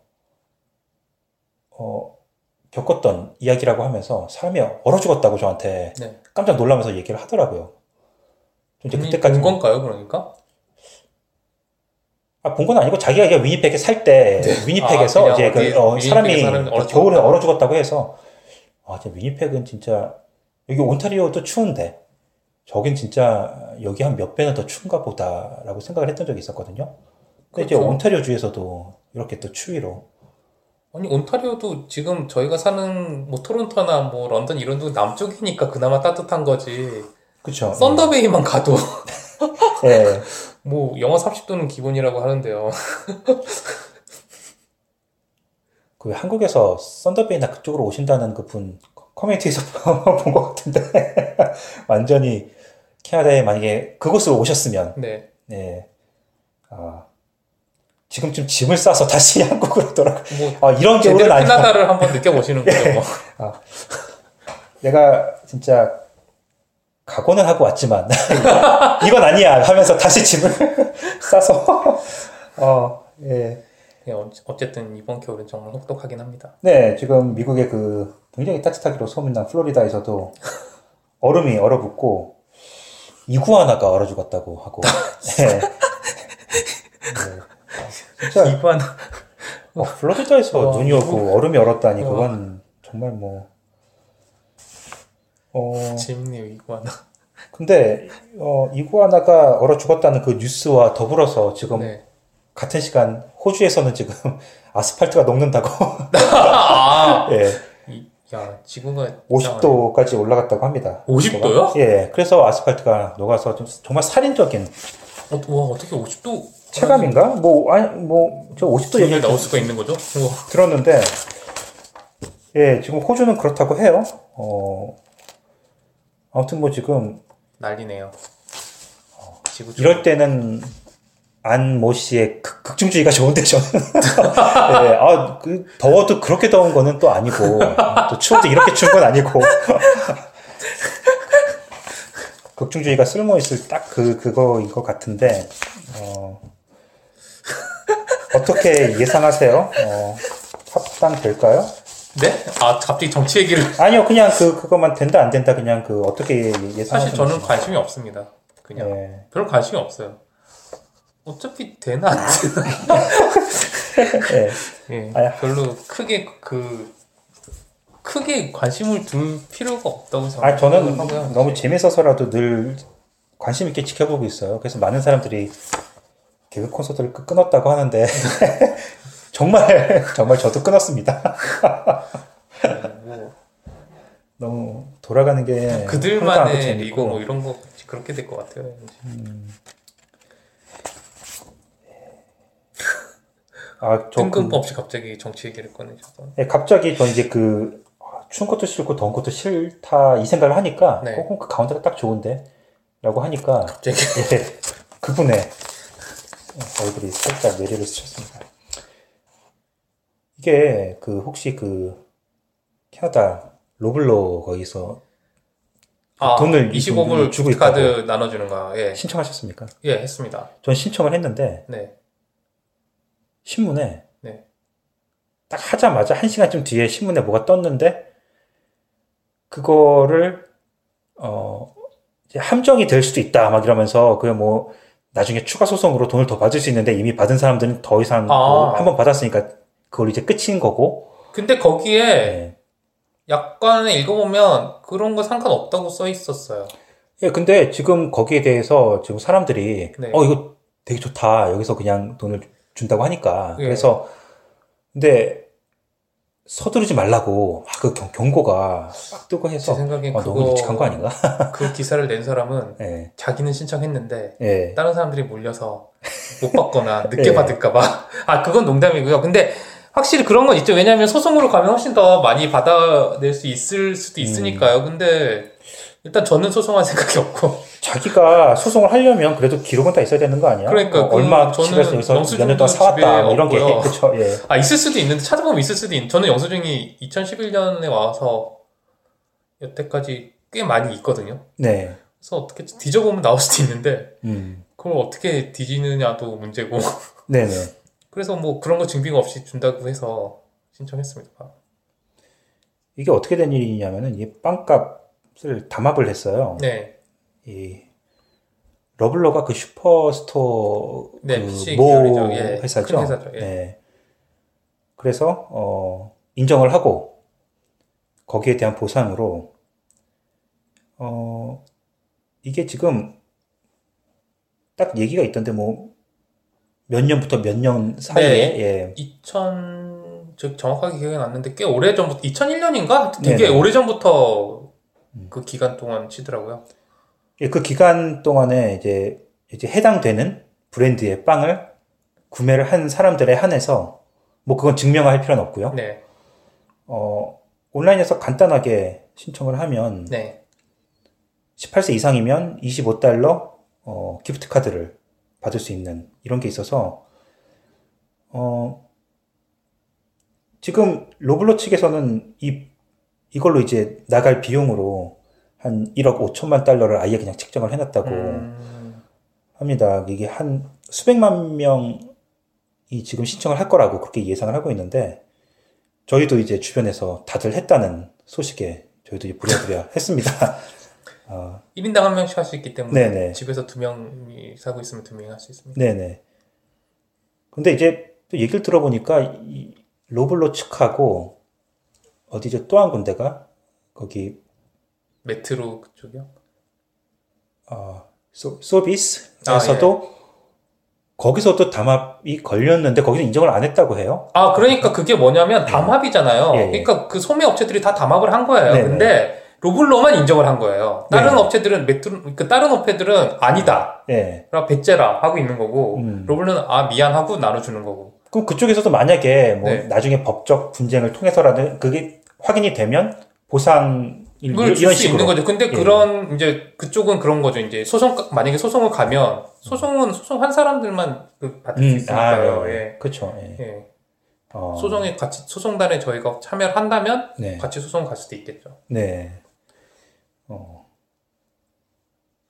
B: 어, 겪었던 이야기라고 하면서 사람이 얼어 죽었다고 저한테
A: 네.
B: 깜짝 놀라면서 얘기를 하더라고요. 좀 이제 그때까지
A: 본 건가요, 그러니까?
B: 아, 본 건 아니고 자기가 이게 위니펙에 살 때 위니펙에서
A: 아,
B: 이제
A: 그
B: 어, 사람이
A: 얼어
B: 겨울에. 얼어 죽었다고 해서 아, 진짜 위니펙은 진짜 여기 온타리오도 추운데 저긴 진짜 여기 한 몇 배는 더 추운가 보다라고 생각을 했던 적이 있었거든요. 근데 이제
A: 그렇죠.
B: 온타리오 주에서도 이렇게 또 추위로
A: 아니, 온타리오도 지금 저희가 사는 뭐 토론토나 뭐 런던 이런 데 남쪽이니까 그나마 따뜻한 거지.
B: 그쵸.
A: 썬더베이만 가도
B: 예.
A: 뭐 영하 30도는 기본이라고 하는데요.
B: 그 한국에서 썬더베이나 그쪽으로 오신다는 그 분 커뮤니티에서 본 것 같은데 완전히 캐나다에 만약에 그곳으로 오셨으면
A: 네.
B: 네. 아, 지금쯤 짐을 싸서 다시 한국으로 돌아.
A: 뭐
B: 아, 이런 겨울은 아니다.
A: 캐나다를 한번 느껴보시는 거죠. 뭐.
B: 내가 진짜 각오는 하고 왔지만 이건 아니야 하면서 다시 짐을 싸서 어, 예.
A: 네, 어- 어쨌든 이번 겨울은 정말 혹독하긴 합니다.
B: 네, 지금 미국의 그 굉장히 따뜻하기로 소문난 플로리다에서도 얼음이 얼어붙고 이구아나가 얼어 죽었다고 하고. 네. 네. 진짜
A: 이번
B: 어, 플로리다에서
A: 와,
B: 눈이 오고 얼음이 얼었다니
A: 와.
B: 그건 정말 뭐 어,
A: 재밌네요 이구아나.
B: 근데 어, 이구아나가 얼어 죽었다는 그 뉴스와 더불어서 지금
A: 네.
B: 같은 시간 호주에서는 지금 아스팔트가 녹는다고
A: 아,
B: 예,
A: 이- 야 지구가
B: 50도까지 올라갔다고 합니다.
A: 50 도요?
B: 예, 그래서 아스팔트가 녹아서 좀 정말 살인적인
A: 어, 와 어떻게 50도
B: 체감인가? 뭐 아니 뭐저 50도 얘기
A: 나올 수가 있는 거죠? 우와.
B: 들었는데 예, 지금 호주는 그렇다고 해요. 어 아무튼 뭐 지금
A: 난리네요. 지구
B: 이럴 때는 안모 씨의 극, 극중주의가 좋은데 저는 예, 아, 그 더워도 그렇게 더운 거는 또 아니고 또 추워도 이렇게 추운 건 아니고 극중주의가 쓸모 있을 딱 그 그거인 것 같은데 어, 어떻게 예상하세요? 어, 합당 될까요?
A: 네? 아 갑자기 정치 얘기를
B: 아니요, 그냥 그 그것만 된다 안 된다 그냥 그 어떻게 예상하시는지.
A: 사실 저는 관심이 없습니다. 그냥
B: 예.
A: 별 관심이 없어요. 어차피 되나 안 되나
B: 예.
A: 예,
B: 아야.
A: 별로 크게 그 크게 관심을 둘 필요가 없다고
B: 아
A: 생각하고요.
B: 저는 너무 재밌어서라도 늘 관심 있게 지켜보고 있어요. 그래서 많은 사람들이 개그 콘서트를 끊- 끊었다고 하는데 정말 정말 저도 끊었습니다.
A: 뭐
B: 너무 돌아가는 게
A: 그들만의. 리그 뭐 이런 거 그렇게 될 것 같아요. 왠지.
B: 아, 저 그,
A: 뜬금없이 갑자기 정치 얘기를 꺼내셔서
B: 예, 갑자기 저 이제 그 아, 추운 것도 싫고 더운 것도 싫다 이 생각을 하니까
A: 네.
B: 어, 그 가운데가 딱 좋은데 라고 하니까
A: 갑자기
B: 예, 그분의 얼굴이 살짝 내리를 스쳤습니다. 이게 그 혹시 그 캐나다 로블로 거기서
A: 아,
B: 돈을
A: 25불
B: 주고
A: 카드. 나눠주는 거 예.
B: 신청하셨습니까?
A: 예, 했습니다.
B: 전 신청을 했는데
A: 네.
B: 신문에
A: 네.
B: 딱 하자마자 한 시간쯤 뒤에 신문에 뭐가 떴는데 그거를 어 이제 함정이 될 수도 있다 막 이러면서 그게 뭐 나중에 추가 소송으로 돈을 더 받을 수 있는데 이미 받은 사람들은 더 이상
A: 아.
B: 한번 받았으니까 그걸 이제 끝인 거고
A: 근데 거기에
B: 예.
A: 약간에 읽어보면 그런 거 상관없다고 써 있었어요.
B: 예, 근데 지금 거기에 대해서 지금 사람들이
A: 네.
B: 어 이거 되게 좋다 여기서 그냥 돈을 준다고 하니까
A: 예.
B: 그래서 근데 서두르지 말라고 막 그 경고가 막 뜨고
A: 제
B: 해서
A: 생각엔
B: 아, 너무 묵직한 거
A: 그거
B: 아닌가?
A: 그 기사를 낸 사람은
B: 예,
A: 자기는 신청했는데
B: 예,
A: 다른 사람들이 몰려서 못 받거나 늦게
B: 예.
A: 받을까봐. 아, 그건 농담이고요. 근데 확실히 그런 건 있죠. 왜냐하면 소송으로 가면 훨씬 더 많이 받아낼 수 있을 수도 있으니까요. 근데 일단 저는 소송할 생각이 없고.
B: 자기가 소송을 하려면 그래도 기록은 다 있어야 되는 거 아니야?
A: 그러니까
B: 어,
A: 그
B: 얼마
A: 저는
B: 집에서
A: 영수증도
B: 동안 사왔다 뭐 이런 게. 그렇죠. 예.
A: 아, 있을 수도 있는데 찾아보면 있을 수도 있는. 저는 영수증이 2011년에 와서 여태까지 꽤 많이 있거든요.
B: 네.
A: 그래서 어떻게 뒤져보면 나올 수도 있는데
B: 음.
A: 그걸 어떻게 뒤지느냐도 문제고.
B: 네네.
A: 그래서 뭐 그런 거 증빙 없이 준다고 해서 신청했습니다.
B: 이게 어떻게 된 일이냐면은 이 빵값을 담합을 했어요.
A: 네.
B: 이 Loblaw가 그 Superstore
A: 네,
B: 그
A: PC
B: 모
A: 기업이죠. 예,
B: 회사죠.
A: 큰 회사죠. 예.
B: 네. 그래서 어, 인정을 하고 거기에 대한 보상으로 어, 이게 지금 딱 얘기가 있던데 뭐 몇 년부터 몇 년 사이에
A: 네.
B: 예.
A: 2000, 즉 정확하게 기억이 났는데 꽤 오래 전부터 2001년인가? 되게. 오래 전부터 그 기간 동안 치더라고요.
B: 예, 그 기간 동안에 이제 이제 해당되는 브랜드의 빵을 구매를 한 사람들에 한해서 뭐 그건 증명할 필요는 없고요.
A: 네,
B: 어, 온라인에서 간단하게 신청을 하면
A: 네,
B: 18세 이상이면 25달러 어, 기프트 카드를 받을 수 있는 이런 게 있어서 어, 지금 로블로 측에서는 이 이걸로 이제 나갈 비용으로 한 1억 5천만 달러를 아예 그냥 책정을 해놨다고
A: 음,
B: 합니다. 이게 한 수백만 명이 지금 신청을 할 거라고 그렇게 예상을 하고 있는데 저희도 이제 주변에서 다들 했다는 소식에 저희도 이제 부랴부랴 했습니다. 어,
A: 1인당 한 명씩 할 수 있기 때문에
B: 네네.
A: 집에서 두 명이 사고 있으면 두 명이 할 수 있습니다.
B: 네네. 근데 이제 또 얘기를 들어보니까 이 Loblaw 측하고 어디죠? 또 한 군데가 거기
A: 메트로 그쪽이요?
B: 어, 소, Sobeys에서도 거기서도 담합이 걸렸는데 거기는 인정을 안 했다고 해요.
A: 아, 그러니까 그게 뭐냐면 담합이잖아요.
B: 예, 예.
A: 그러니까 그 소매 업체들이 다 담합을 한 거예요.
B: 네네.
A: 근데 Loblaw만 인정을 한 거예요. 다른
B: 네.
A: 업체들은 메트로, 그 다른 업체들은 아니다.
B: 예.
A: 라 배째라 하고 있는 거고
B: 음.
A: Loblaw는 아 미안하고 나눠주는 거고
B: 그럼 그쪽에서도 만약에 뭐
A: 네.
B: 나중에 법적 분쟁을 통해서라도 그게 확인이 되면 보상
A: 줄수 있는 거죠. 근데
B: 예.
A: 그런 이제 그쪽은 그런 거죠. 이제 소송 만약에 소송을 가면 소송은 소송한 사람들만 그 받을 수
B: 음, 아,
A: 있으니까요.
B: 네.
A: 예.
B: 그렇죠. 예.
A: 예.
B: 어,
A: 소송에 같이 소송단에 저희가 참여를 한다면
B: 네.
A: 같이 소송 갈 수도 있겠죠.
B: 네. 어,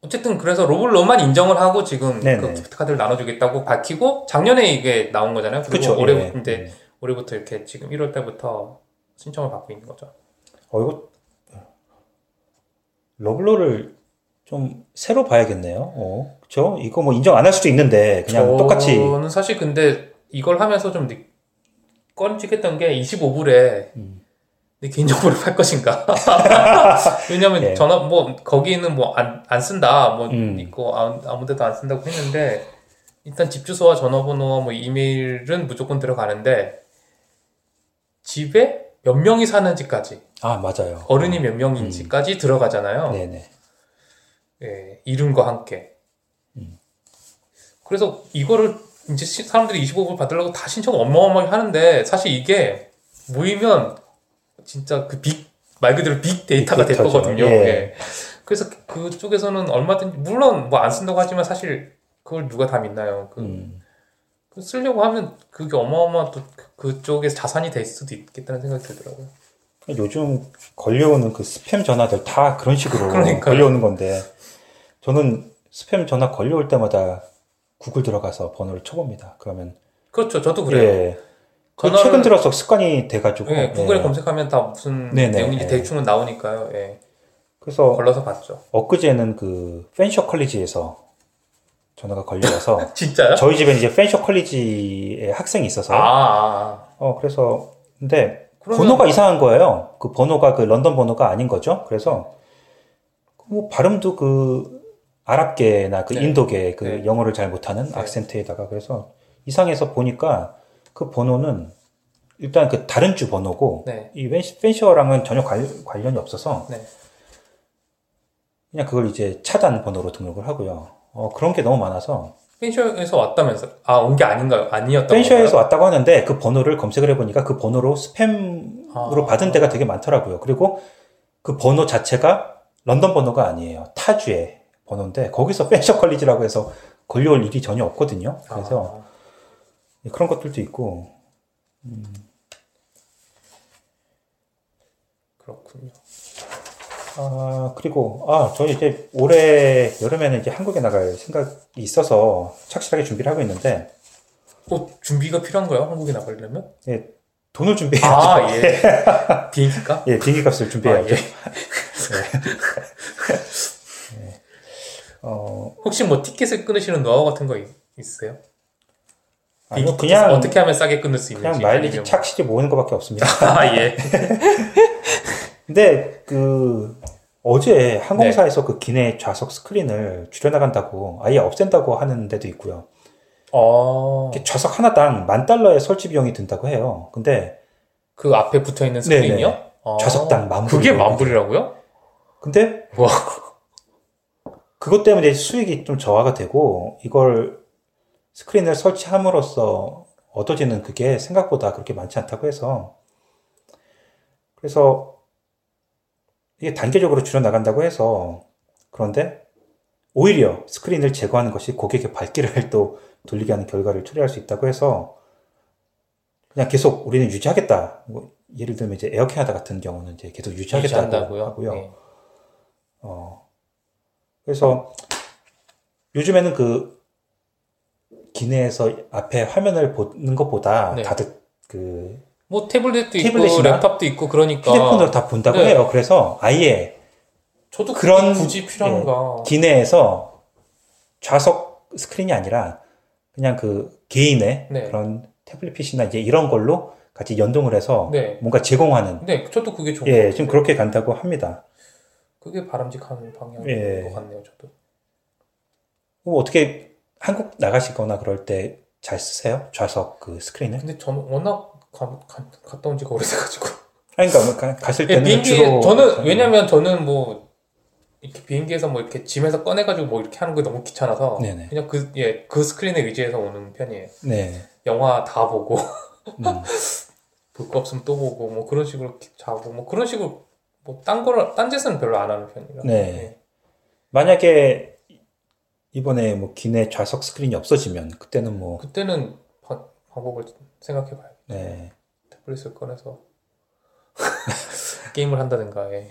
A: 어쨌든 그래서 로블로만 인정을 하고 지금
B: 네네.
A: 그 기프트 카드를 나눠주겠다고 밝히고 작년에 이게 나온 거잖아요. 그리고
B: 그렇죠.
A: 올해
B: 예.
A: 이제
B: 음.
A: 올해부터 이렇게 지금 1월 달부터 신청을 받고 있는 거죠.
B: 어, 이거, 러블로를 좀 새로 봐야겠네요. 어, 그쵸? 이거 뭐 인정 안 할 수도 있는데, 그냥 똑같이.
A: 저는 사실 근데 이걸 하면서 좀 느- 꺼림직했던 게 25불에
B: 음.
A: 내 개인정보를 팔 것인가. 왜냐면
B: 예.
A: 전화, 뭐, 거기는 뭐 안, 안 쓴다, 뭐,
B: 음.
A: 있고, 아무, 아무 데도 안 쓴다고 했는데, 일단 집 주소와 전화번호와 뭐 이메일은 무조건 들어가는데, 집에 몇 명이 사는지까지,
B: 아, 맞아요.
A: 어른이 몇 명인지까지 들어가잖아요.
B: 네네.
A: 예, 이름과 함께.
B: 음.
A: 그래서 이거를 이제 시- 사람들이 25불 받으려고 다 신청을 어마어마하게 하는데 사실 이게 모이면 진짜 그 빅, 말 그대로 빅 데이터가 될
B: 빅데이터죠.
A: 거거든요.
B: 예.
A: 예. 그래서 그쪽에서는 얼마든지, 물론 뭐 안 쓴다고 하지만 사실 그걸 누가 다 믿나요? 그,
B: 음.
A: 그 쓰려고 하면 그게 어마어마한 또 그- 그쪽에 자산이 될 수도 있겠다는 생각이 들더라고요.
B: 요즘 걸려오는 그 스팸 전화들 다 그런 식으로
A: 그러니까요.
B: 걸려오는 건데, 저는 스팸 전화 걸려올 때마다 구글 들어가서 번호를 쳐봅니다. 그러면,
A: 그렇죠. 저도 그래요.
B: 예. 그
A: 전화를-
B: 최근 들어서 습관이 돼가지고.
A: 예, 구글에
B: 예.
A: 검색하면 다 무슨
B: 네네.
A: 내용인지
B: 예.
A: 대충은 나오니까요. 예.
B: 그래서
A: 걸러서 봤죠.
B: 엊그제는 그 펜셔 컬리지에서 전화가 걸려와서
A: 진짜요?
B: 저희 집에 이제 펜셔 컬리지에 학생이 있어서
A: 아, 아,
B: 어 그래서 근데
A: 그러면-
B: 번호가 이상한 거예요. 그 번호가 그 런던 번호가 아닌 거죠. 그래서 뭐 발음도 그 아랍계나 그
A: 네.
B: 인도계 그
A: 네.
B: 영어를 잘 못하는
A: 네.
B: 악센트에다가 그래서 이상해서 보니까 그 번호는 일단 그 다른 주 번호고
A: 네.
B: 이 펜- 펜셔랑은 전혀 관, 관련이 없어서
A: 네.
B: 그냥 그걸 이제 차단 번호로 등록을 하고요. 어, 그런 게 너무 많아서
A: 펜셔에서 왔다면서 아 온 게 아닌가요? 아니었던
B: 펜셔에서
A: 건가요?
B: 왔다고 하는데 그 번호를 검색을 해보니까 그 번호로 스팸으로
A: 아.
B: 받은 데가 되게 많더라고요. 그리고 그 번호 자체가 런던 번호가 아니에요. 타주의 번호인데 거기서 펜셔 컬리지라고 해서 걸려올 일이 전혀 없거든요. 그래서
A: 아,
B: 그런 것들도 있고
A: 그렇군요.
B: 아 그리고 아 저희 이제 올해 여름에는 이제 한국에 나갈 생각이 있어서 착실하게 준비를 하고 있는데
A: 또 준비가 필요한 거예요? 한국에 나가려면?
B: 예, 돈을 준비해야죠.
A: 아 예. 비행기가?
B: 예, 비행기 값을
A: 아,
B: 준비해야죠.
A: 예.
B: 어,
A: 혹시 뭐 티켓을 끊으시는 노하우 같은 거 있, 있어요? 비행기 티켓을
B: 그냥
A: 어떻게 하면 싸게 끊을 수 있는지
B: 그냥 마일리지
A: 아니면
B: 착실히 모으는 것밖에 없습니다.
A: 뭐- 아 예.
B: 근데 그 어제 항공사에서
A: 네.
B: 그 기내 좌석 스크린을 줄여나간다고 아예 없앤다고 하는 데도 있고요.
A: 어.
B: 좌석 하나당 만 달러의 설치 비용이 든다고 해요. 근데
A: 그 앞에 붙어 있는 스크린이요? 어.
B: 좌석당 만
A: 그게
B: 불이거든요.
A: 만 불이라고요?
B: 근데
A: 와.
B: 그것 때문에 수익이 좀 저하가 되고 이걸 스크린을 설치함으로써 얻어지는 그게 생각보다 그렇게 많지 않다고 해서 그래서 이게 단계적으로 줄여나간다고 해서 그런데 오히려 스크린을 제거하는 것이 고객의 발길을 또 돌리게 하는 결과를 초래할 수 있다고 해서 그냥 계속 우리는 유지하겠다. 뭐 예를 들면 이제 에어 캐나다 같은 경우는 이제 계속 유지하겠다고? 하고요.
A: 예.
B: 어. 그래서 요즘에는 그 기내에서 앞에 화면을 보는 것보다
A: 네.
B: 다들 그
A: 뭐 태블릿도 있고 laptop도 있고 그러니까
B: 휴대폰으로 다 본다고
A: 네.
B: 해요. 그래서 아예
A: 저도
B: 그런-
A: 굳이 필요한가?
B: 기내에서 좌석 스크린이 아니라 그냥 그 개인의
A: 네.
B: 그런 태블릿 PC나 이제 이런 걸로 같이 연동을 해서
A: 네.
B: 뭔가 제공하는
A: 네, 저도 그게 좋은
B: 예. 지금 그렇게 간다고 합니다.
A: 그게 바람직한 방향인
B: 예.
A: 것 같네요, 저도.
B: 뭐 어떻게 한국 나가시거나 그럴 때 잘 쓰세요? 좌석 그 스크린을?
A: 근데 저는 워낙 가, 가, 갔다 온 지가 오래돼가지고.
B: 아니, 그러니까 뭐 가- 갔을
A: 예,
B: 때는
A: 비행기
B: 주로
A: 저는 왜냐면 저는 뭐 이렇게 비행기에서 뭐 이렇게 짐에서 꺼내가지고 뭐 이렇게 하는 게 너무 귀찮아서
B: 네네.
A: 그냥 그 예 그 스크린에 의지해서 오는 편이에요.
B: 네.
A: 영화 다 보고
B: 음.
A: 볼거 없으면 또 보고 뭐 그런 식으로 자고 뭐 그런 식으로 뭐 딴 거를 딴 짓은 별로 안 하는 편이라.
B: 네.
A: 예.
B: 만약에 이번에 뭐 기내 좌석 스크린이 없어지면 그때는 뭐
A: 그때는 바- 방법을 생각해봐요.
B: 네.
A: 태블릿을 꺼내서 게임을 한다든가. 예.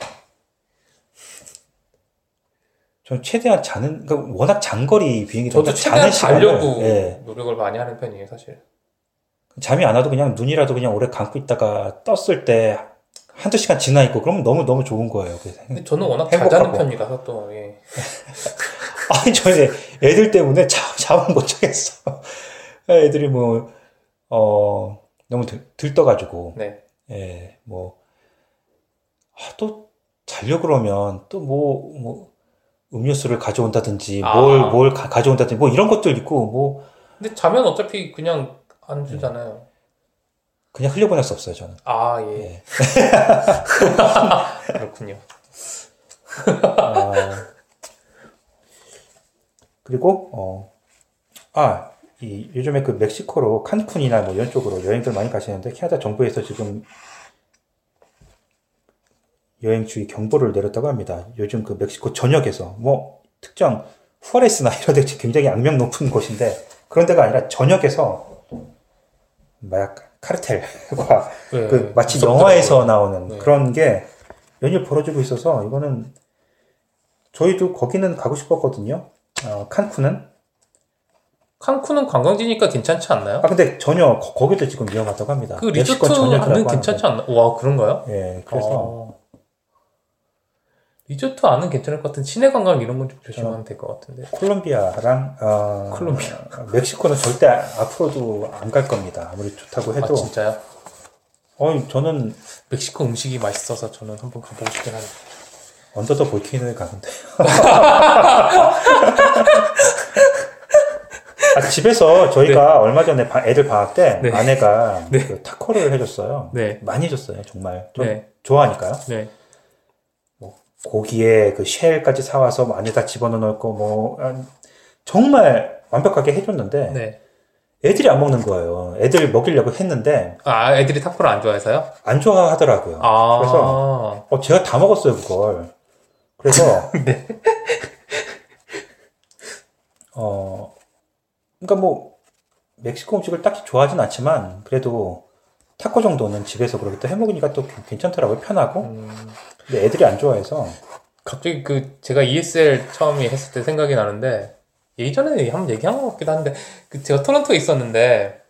B: 전 최대한 자는 그러니까 워낙 장거리 비행기
A: 저도 최대한
B: 시간을,
A: 자려고
B: 예.
A: 노력을 많이 하는 편이에요, 사실.
B: 잠이 안 와도 그냥 눈이라도 그냥 오래 감고 있다가 떴을 때 한두 시간 지나 있고 그러면 너무 너무 좋은 거예요.
A: 근데 저는 워낙 잘 자는
B: 행복하고.
A: 편이라서 또 예.
B: 아니 저는 애들 때문에 잠 잠을 못 자겠어. 애들이 뭐 어, 너무 들, 들떠가지고
A: 네.
B: 예, 뭐, 아, 또, 자려 그러면, 또 뭐, 뭐, 음료수를 가져온다든지,
A: 아.
B: 뭘, 뭘 가, 가져온다든지, 뭐 이런 것들 있고, 뭐,
A: 근데 자면 어차피 그냥 안 주잖아요.
B: 그냥 흘려보낼 수 없어요, 저는.
A: 아 예.
B: 예.
A: 그렇군요.
B: 아, 그리고, 어, 아, 이, 요즘에 그 멕시코로 칸쿤이나 뭐 이런 쪽으로 여행들 많이 가시는데, 캐나다 정부에서 지금 여행 주의 경보를 내렸다고 합니다. 요즘 그 멕시코 전역에서, 뭐, 특정 후아레스나 이런 데 굉장히 악명 높은 곳인데, 그런 데가 아니라 전역에서 마약 카르텔과
A: 네,
B: 그 마치. 영화에서 나오는
A: 네.
B: 그런 게 연일 벌어지고 있어서 이거는 저희도 거기는 가고 싶었거든요. 어, 칸쿤은
A: 칸쿤은 관광지니까 괜찮지 않나요?
B: 아 근데 전혀 거, 거기도 지금 위험하다고 합니다.
A: 그
B: 멕시코는
A: 리조트
B: 전역이라고
A: 안은 괜찮지 않나? 와 그런가요?
B: 예, 그래서
A: 어. 리조트 안은 괜찮을 것 같은 시내 관광 이런 건 좀 조심하면 될 것 같은데.
B: 콜롬비아랑 어,
A: 콜롬비아.
B: 멕시코는 절대 앞으로도 안 갈 겁니다. 아무리 좋다고
A: 아
B: 해도
A: 진짜요?
B: 어 저는
A: 멕시코 음식이 맛있어서 저는 한번 가보고 싶긴 한데.
B: 언더 더 볼케이노에 가는데. 아, 집에서 저희가 얼마 전에 바- 애들 방학 때
A: 네.
B: 아내가
A: 네.
B: 그 타코를 해줬어요.
A: 네.
B: 많이 해줬어요, 정말. 좀
A: 네.
B: 좋아하니까요.
A: 네.
B: 고기에 그 쉘까지 사와서 안에다 집어넣고 뭐 아, 정말 완벽하게 해줬는데
A: 네.
B: 애들이 안 먹는 거예요. 애들 먹이려고 했는데
A: 아 애들이 타코를 안 좋아해서요?
B: 안 좋아하더라고요.
A: 아.
B: 그래서 어, 제가 다 먹었어요, 그걸. 그래서
A: 네.
B: 어, 그러니까 뭐 멕시코 음식을 딱히 좋아하진 않지만 그래도 타코 정도는 집에서 그렇게 또 해먹으니까 또 괜- 괜찮더라고요, 편하고.
A: 음,
B: 근데 애들이 안 좋아해서
A: 갑자기 그 제가 ESL 처음에 했을 때 생각이 나는데 예전에 한번 얘기한 것 같기도 한데 그 제가 토론토에 있었는데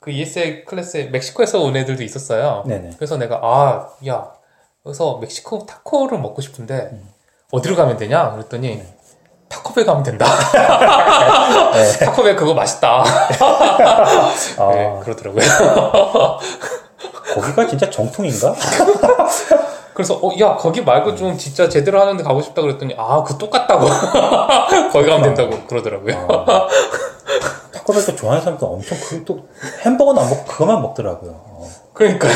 A: 그 ESL 클래스에 멕시코에서 온 애들도 있었어요.
B: 네네.
A: 그래서 내가 아, 야, 그래서 멕시코 타코를 먹고 싶은데
B: 음.
A: 어디로 가면 되냐? 그랬더니
B: 네.
A: 타코배 가면 된다. 타코배 그거 맛있다.
B: 아,
A: 네, 그러더라고요.
B: 거기가 진짜 정통인가?
A: 그래서 어, 야, 거기 말고 좀 진짜 제대로 하는데 가고 싶다 그랬더니 아, 그 똑같다고. 거기 가면 된다고 그러더라고요.
B: 어. 타코벨도 좋아하는 사람도 엄청 그또 햄버거는 안 먹고 그거만 먹더라고요. 어.
A: 그러니까요.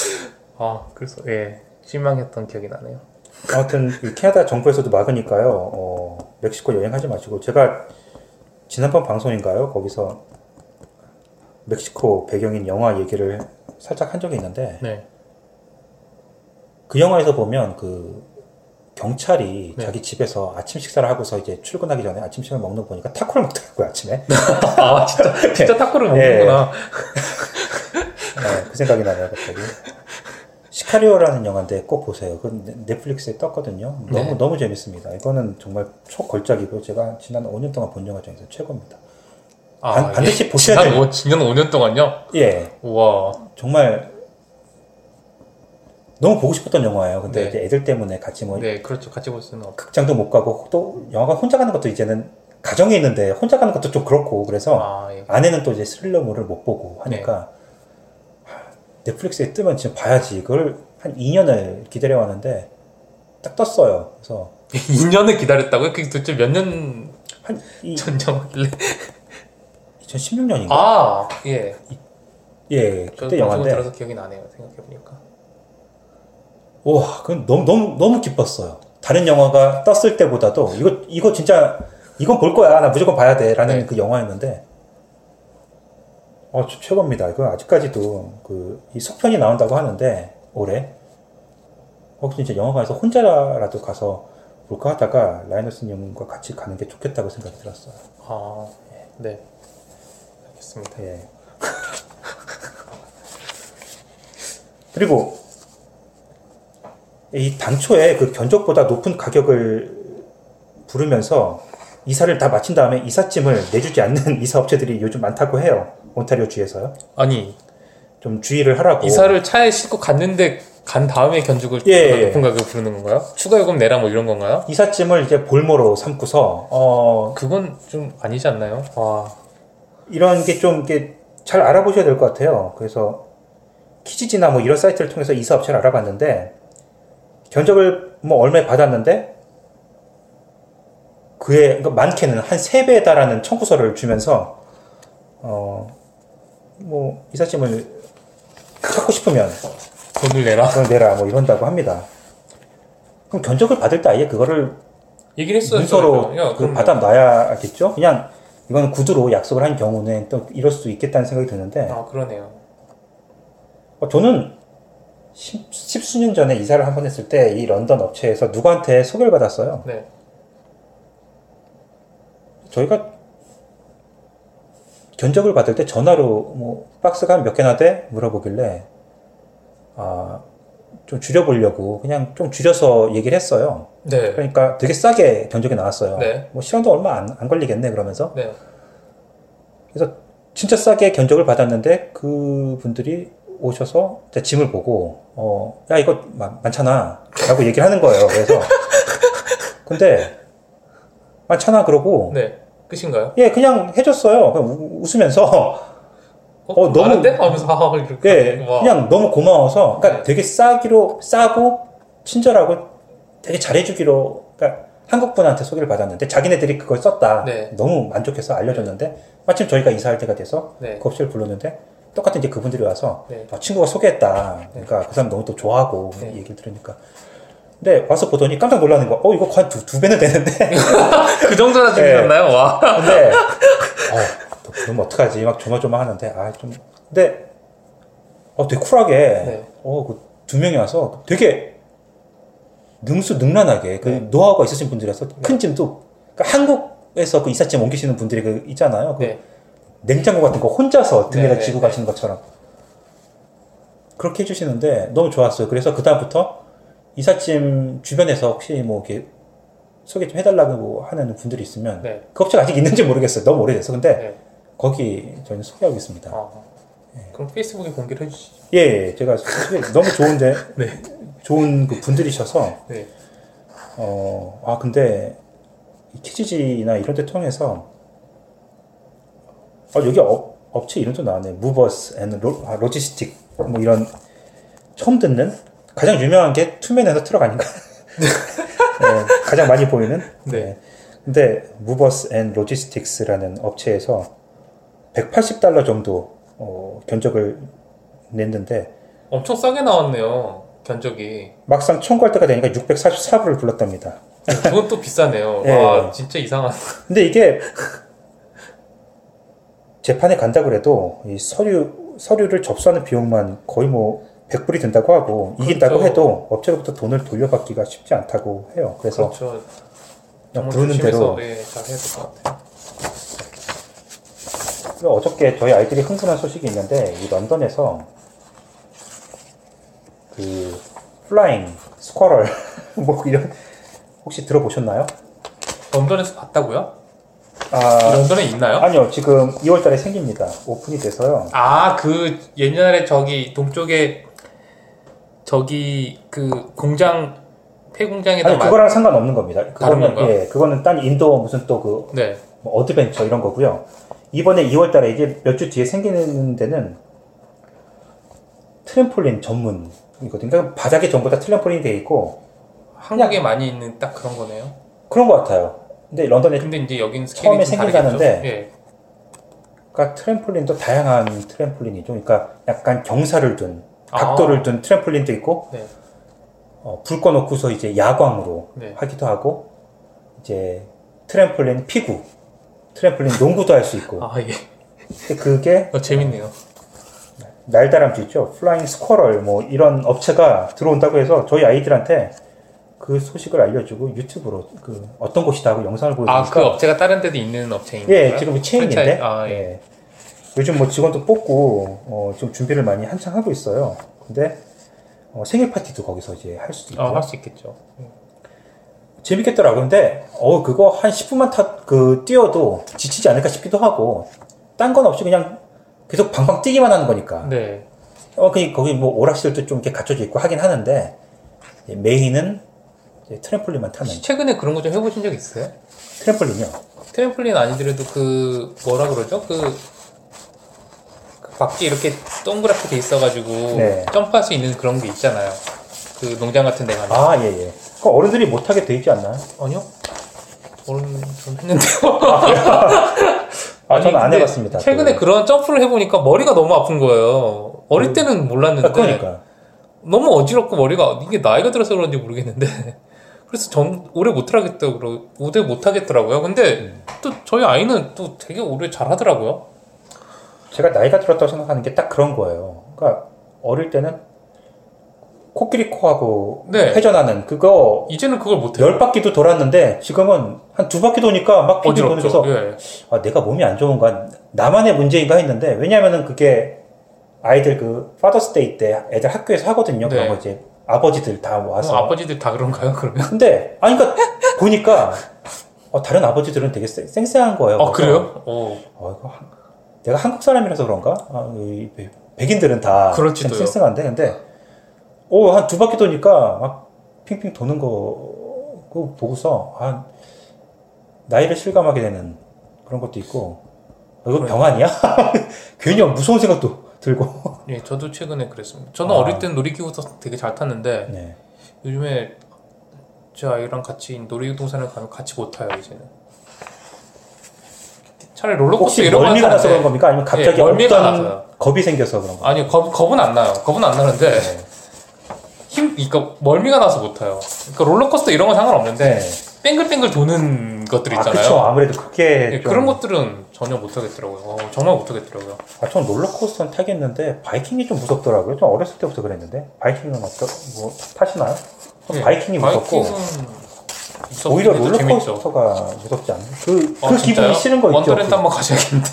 A: 아, 그래서 예, 실망했던 기억이 나네요.
B: 아무튼 이 캐나다 정부에서도 막으니까요. 어, 멕시코 여행하지 마시고 제가 지난번 방송인가요? 거기서 멕시코 배경인 영화 얘기를 살짝 한 적이 있는데
A: 네.
B: 그 영화에서 보면 그 경찰이
A: 네.
B: 자기 집에서 아침 식사를 하고서 이제 출근하기 전에 아침 식사를 먹는 거 보니까 타코를 먹더라고요 아침에.
A: 아, 진짜 진짜 타코를
B: 예.
A: 먹는구나.
B: 네, 그 생각이 나네요 갑자기. 시카리오라는 영화인데 꼭 보세요. 그 넷- 넷플릭스에 떴거든요. 너무
A: 네.
B: 너무 재밌습니다. 이거는 정말 초걸작이고 제가 지난 5년 동안 본 영화 중에서 최고입니다.
A: 아,
B: 반- 반드시
A: 예.
B: 보셔야 돼요.
A: 오- 지난 5년 동안요?
B: 예,
A: 우와.
B: 정말 너무 보고 싶었던 영화예요. 근데
A: 네.
B: 이제 애들 때문에 같이 뭐
A: 네, 그렇죠. 같이 볼 수는 없.
B: 극장도 못 가고 또 영화관 혼자 가는 것도 이제는 가정에 있는데 혼자 가는 것도 좀 그렇고 그래서
A: 아, 예.
B: 아내는 또 이제 스릴러물을 못 보고 하니까
A: 네.
B: 하, 넷플릭스에 뜨면 지금 봐야지 이걸 한 2년을 기다려 왔는데 딱 떴어요. 그래서
A: 2년을 기다렸다고요? 그게 도대체 몇
B: 년한 이,
A: 전 영화길래?
B: 2016년인가?
A: 아, 예.
B: 예,
A: 저
B: 그때 영화인데
A: 들어서 기억이 나네요. 생각해 보니까.
B: 와, 그건 너무 너무 너무 기뻤어요. 다른 영화가 떴을 때보다도 이거 이거 진짜 이건 볼 거야. 나 무조건 봐야 돼라는
A: 네.
B: 그 영화였는데 어, 저 최고입니다. 이거 아직까지도 그 이 속편이 나온다고 하는데 올해 어 진짜 영화관에서 혼자라도 가서 볼까 하다가 라이너스 형과 같이 가는 게 좋겠다고 생각이 들었어요.
A: 아, 네. 알겠습니다.
B: 예. 그리고 이 당초에 그 견적보다 높은 가격을 부르면서 이사를 다 마친 다음에 이삿짐을 내주지 않는 이사 업체들이 요즘 많다고 해요. 온타리오 주에서요.
A: 아니,
B: 좀 주의를 하라고.
A: 이사를 차에 싣고 갔는데 간 다음에 견적을
B: 예,
A: 더
B: 예.
A: 높은 가격을 부르는 건가요? 추가 요금 내라 뭐 이런 건가요?
B: 이삿짐을 이제 볼모로 삼고서 어,
A: 그건 좀 아니지 않나요? 와,
B: 이런 게 좀 이게 잘 알아보셔야 될 것 같아요. 그래서 키지지나 뭐 이런 사이트를 통해서 이사 업체를 알아봤는데 견적을 뭐 얼마에 받았는데 그에 그러니까 많게는 한 3배에 달하는 청구서를 주면서 어 뭐 이삿짐을 찾고 싶으면
A: 돈을 내라.
B: 그걸 내라 뭐 이런다고 합니다. 그럼 견적을 받을 때 아예 그거를
A: 얘기를 했어요.
B: 문서로
A: 야,
B: 그 받아 놔야겠죠? 그냥 이거는 구두로 약속을 한 경우는 또 이럴 수 있겠다는 생각이 드는데
A: 아 그러네요.
B: 어, 저는 십, 십수년 전에 이사를 한 번 했을 때 이 런던 업체에서 누구한테 소개를 받았어요.
A: 네.
B: 저희가 견적을 받을 때 전화로 뭐 박스가 한몇 개나 돼? 물어보길래 아, 좀 줄여보려고 그냥 좀 줄여서 얘기를 했어요.
A: 네.
B: 그러니까 되게 싸게 견적이 나왔어요.
A: 네.
B: 뭐 시간도 얼마 안, 안 걸리겠네 그러면서
A: 네.
B: 그래서 진짜 싸게 견적을 받았는데 그 분들이 오셔서 제 짐을 보고 어, 야 이거 많, 많잖아 라고 얘기를 하는 거예요. 그래서 근데 많잖아 그러고
A: 네. 끝인가요?
B: 예 그냥 해줬어요. 그냥 우- 웃으면서
A: 어,
B: 어, 너무-?
A: 하면서 하하 이렇게.
B: 예
A: 와.
B: 그냥 너무 고마워서 그러니까
A: 네.
B: 되게 싸기로 싸고 친절하고 되게 잘해주기로 그러니까 한국 분한테 소개를 받았는데 자기네들이 그걸 썼다
A: 네.
B: 너무 만족해서 알려줬는데 마침 저희가 이사할 때가 돼서
A: 네.
B: 그 업체를 불렀는데 똑같은 이제 그분들이 와서
A: 네.
B: 아, 친구가 소개했다. 그러니까 그 사람 너무 또 좋아하고
A: 네.
B: 얘기를 들으니까. 근데 와서 보더니 깜짝 놀라는 거. 어 이거 거의 두, 두 배는 되는데.
A: 그 정도나 줄이셨나요? 와.
B: 근데 어또 그러면 어떡하지? 막 조마조마 하는데 아 좀. 근데 어 되게 쿨하게
A: 네.
B: 어그 두 명이 와서 되게 능수 능란하게 그
A: 네.
B: 노하우가 있으신 분들이라서 큰 짐도 그러니까 한국에서 그 이삿짐 옮기시는 분들이 그 있잖아요. 그
A: 네.
B: 냉장고 같은 거 혼자서 등에다
A: 네,
B: 지고
A: 네,
B: 가시는 것처럼 그렇게 해주시는데 너무 좋았어요. 그래서 그 다음부터 이삿짐 주변에서 혹시 뭐 이렇게 소개 좀 해달라고 하는 분들이 있으면
A: 네.
B: 그 업체가 아직 있는지 모르겠어요. 너무 오래돼서 근데
A: 네.
B: 거기 저희는 소개하고 있습니다.
A: 아. 그럼 페이스북에 공개를 해주시죠.
B: 예, 예, 제가 소개 너무 좋은데
A: 네.
B: 좋은 그 분들이셔서
A: 네.
B: 어, 아, 근데, 이 키지지나 이런 데 통해서, 어, 여기 업, 업체 이름도 나왔네. Movers and Lo, 아, Logistic. 뭐 이런, 처음 듣는? 가장 유명한 게 Two Men and a Truck 아닌가? 네, 가장 많이 보이는?
A: 네.
B: 근데, Movers and Logistics라는 업체에서 180달러 정도, 어, 견적을 냈는데,
A: 엄청 싸게 나왔네요. 견적이.
B: 막상 청구할 때가 되니까 644불을 불렀답니다.
A: 그건 또 비싸네요.
B: 예.
A: 와, 진짜 이상한.
B: 근데 이게 재판에 간다 그래도 이 서류 서류를 접수하는 비용만 거의 뭐 100불이 든다고 하고 이긴다고
A: 그렇죠.
B: 해도 업체로부터 돈을 돌려받기가 쉽지 않다고 해요. 그래서
A: 그렇죠.
B: 그냥 부르는 대로
A: 예, 잘 해야 될 것 같아요.
B: 어저께 저희 아이들이 흥분한 소식이 있는데 이 런던에서 그 Flying Squirrel 뭐 이런 혹시 들어보셨나요?
A: 런던에서 봤다고요?
B: 아
A: 런던에 있나요?
B: 아니요 지금 2월달에 생깁니다. 오픈이 돼서요.
A: 아, 그 옛날에 저기 동쪽에 저기 그 공장 폐공장에다
B: 아니
A: 마-
B: 그거랑 상관없는 겁니다. 그거는? 예 그거는 딴 indoor 무슨 또 그
A: 네.
B: 뭐 adventure 이런 거고요. 이번에 2월 달에 이제 몇주 뒤에 생기는 데는 트램폴린 전문이거든요. 그러니까 바닥에 전부 다 트램폴린이 돼 있고
A: 한국에 많이 있는 딱 그런 거네요.
B: 그런 것 같아요. 근데 런던에
A: 근데 이제 여기는
B: 처음에 생긴다는데?
A: 예.
B: 그러니까 트램폴린도 다양한 트램폴린이죠. 그러니까 약간 경사를 둔 각도를 둔 트램폴린도 있고
A: 네.
B: 어, 불 꺼놓고서 이제 야광으로
A: 네.
B: 하기도 하고 이제 트램폴린 피구, 트램폴린 농구도 할 수 있고
A: 아, 예.
B: 근데 그게
A: 어, 재밌네요.
B: 날다람쥐 있죠. Flying Squirrel 뭐 이런 업체가 들어온다고 해서 저희 아이들한테 그 소식을 알려주고 유튜브로 그 어떤 곳이다 하고 영상을
A: 아,
B: 보여주니까
A: 그 업체가 다른 데도 있는 업체인가요?
B: 예 지금 체인인데
A: 아, 예.
B: 예. 요즘 뭐 직원도 뽑고 어, 지금 준비를 많이 한창 하고 있어요. 근데 어, 생일 파티도 거기서 이제 할 수도 있고
A: 아, 할수 있겠죠.
B: 재밌겠더라고요. 근데 어 그거 한 10분만 타 그 뛰어도 지치지 않을까 싶기도 하고 딴 건 없이 그냥 계속 방방 뛰기만 하는 거니까
A: 네.
B: 어, 그 거기 뭐 오락실도 좀 이렇게 갖춰져 있고 하긴 하는데 메인은 트램폴린만 타는
A: 최근에 그런 거 좀 해보신 적 있어요?
B: 트램폴린이요.
A: 트램플린 아니더라도 그 뭐라 그러죠? 그, 그 밖에 이렇게 동그랗게 돼 있어가지고
B: 네.
A: 점프할 수 있는 그런 게 있잖아요. 그 농장 같은 데 가면.
B: 아, 예, 예. 그 어른들이 못하게 돼 있지 않나요?
A: 아니요? 오늘 좀 했는데요.
B: 아, 저는 안
A: 근데
B: 해봤습니다.
A: 최근에
B: 그-
A: 그런 점프를 해보니까 머리가 너무 아픈 거예요. 어릴 때는 몰랐는데
B: 아, 그러니까.
A: 너무 어지럽고 머리가 이게 나이가 들어서 그런지 모르겠는데 그래서 전 오래 못 하겠다고 그러 오래 못 하겠더라고요. 근데
B: 음.
A: 또 저희 아이는 또 되게 오래 잘 하더라고요.
B: 제가 나이가 들었다고 생각하는 게 딱 그런 거예요. 그러니까 어릴 때는 코끼리 코하고
A: 네.
B: 회전하는 그거
A: 이제는 그걸 못 해요.
B: 열 바퀴도 돌았는데 지금은 한 두 바퀴 도니까 막
A: 어지럽죠.
B: 도면서
A: 예.
B: 아, 내가 몸이 안 좋은가 나만의 문제인가 했는데 왜냐면은 그게 아이들 그 Father's Day 때 애들 학교에서 하거든요. 그런
A: 네.
B: 거 이제 아버지들 다
A: 어,
B: 와서.
A: 아버지들 다 그런가요? 그러면?
B: 근데 아니 그러니까 보니까 어, 다른 아버지들은 되게 쌩- 쌩쌩한 거예요.
A: 아 그래요? 어.
B: 어, 이거 한- 내가 한국 사람이라서 그런가? 아, 백- 백인들은 다
A: 그럴지도요.
B: 좀 쌩쌩한데, 근데, 오, 한 두 바퀴 도니까 막 핑핑 도는 거, 그거 보고서, 아, 나이를 실감하게 되는 그런 것도 있고, 어, 이거 병 아니야? 괜히 무서운 생각도 들고.
A: 예, 저도 최근에 그랬습니다. 저는
B: 아.
A: 어릴 땐 놀이기구 되게 잘 탔는데
B: 네.
A: 요즘에 제 아이랑 같이 놀이동산을 가면 같이 못 타요 이제는. 차라리 롤러코스터
B: 혹시
A: 이런 거
B: 멀미가 나서 그런 겁니까? 아니면 갑자기
A: 예, 멀미가
B: 없던
A: 나서요.
B: 겁이 생겨서 그런 거?
A: 아니 겁, 겁은 안 나요. 겁은 안 나는데
B: 네.
A: 힘, 그러니까 멀미가 나서 못 타요. 그러니까 롤러코스터 이런 건 상관없는데
B: 네.
A: 뺑글뺑글 도는 것들
B: 아,
A: 있잖아요.
B: 그쵸. 아무래도 그게.
A: 예,
B: 좀-
A: 그런 것들은 전혀 못 하겠더라고요. 어, 정말 못 하겠더라고요.
B: 아, 전 롤러코스터는 타겠는데 바이킹이 좀 무섭더라고요. 좀 어렸을 때부터 그랬는데 바이킹은 어떠 뭐 타시나요? 전
A: 예,
B: 바이킹이 무섭고
A: 바이킹은
B: 오히려. 롤러코스터가 무섭지 않나요? 그,
A: 어,
B: 그? 기분이 싫은 거 있죠.
A: Wonderland
B: 그-
A: 한번 가셔야겠는데.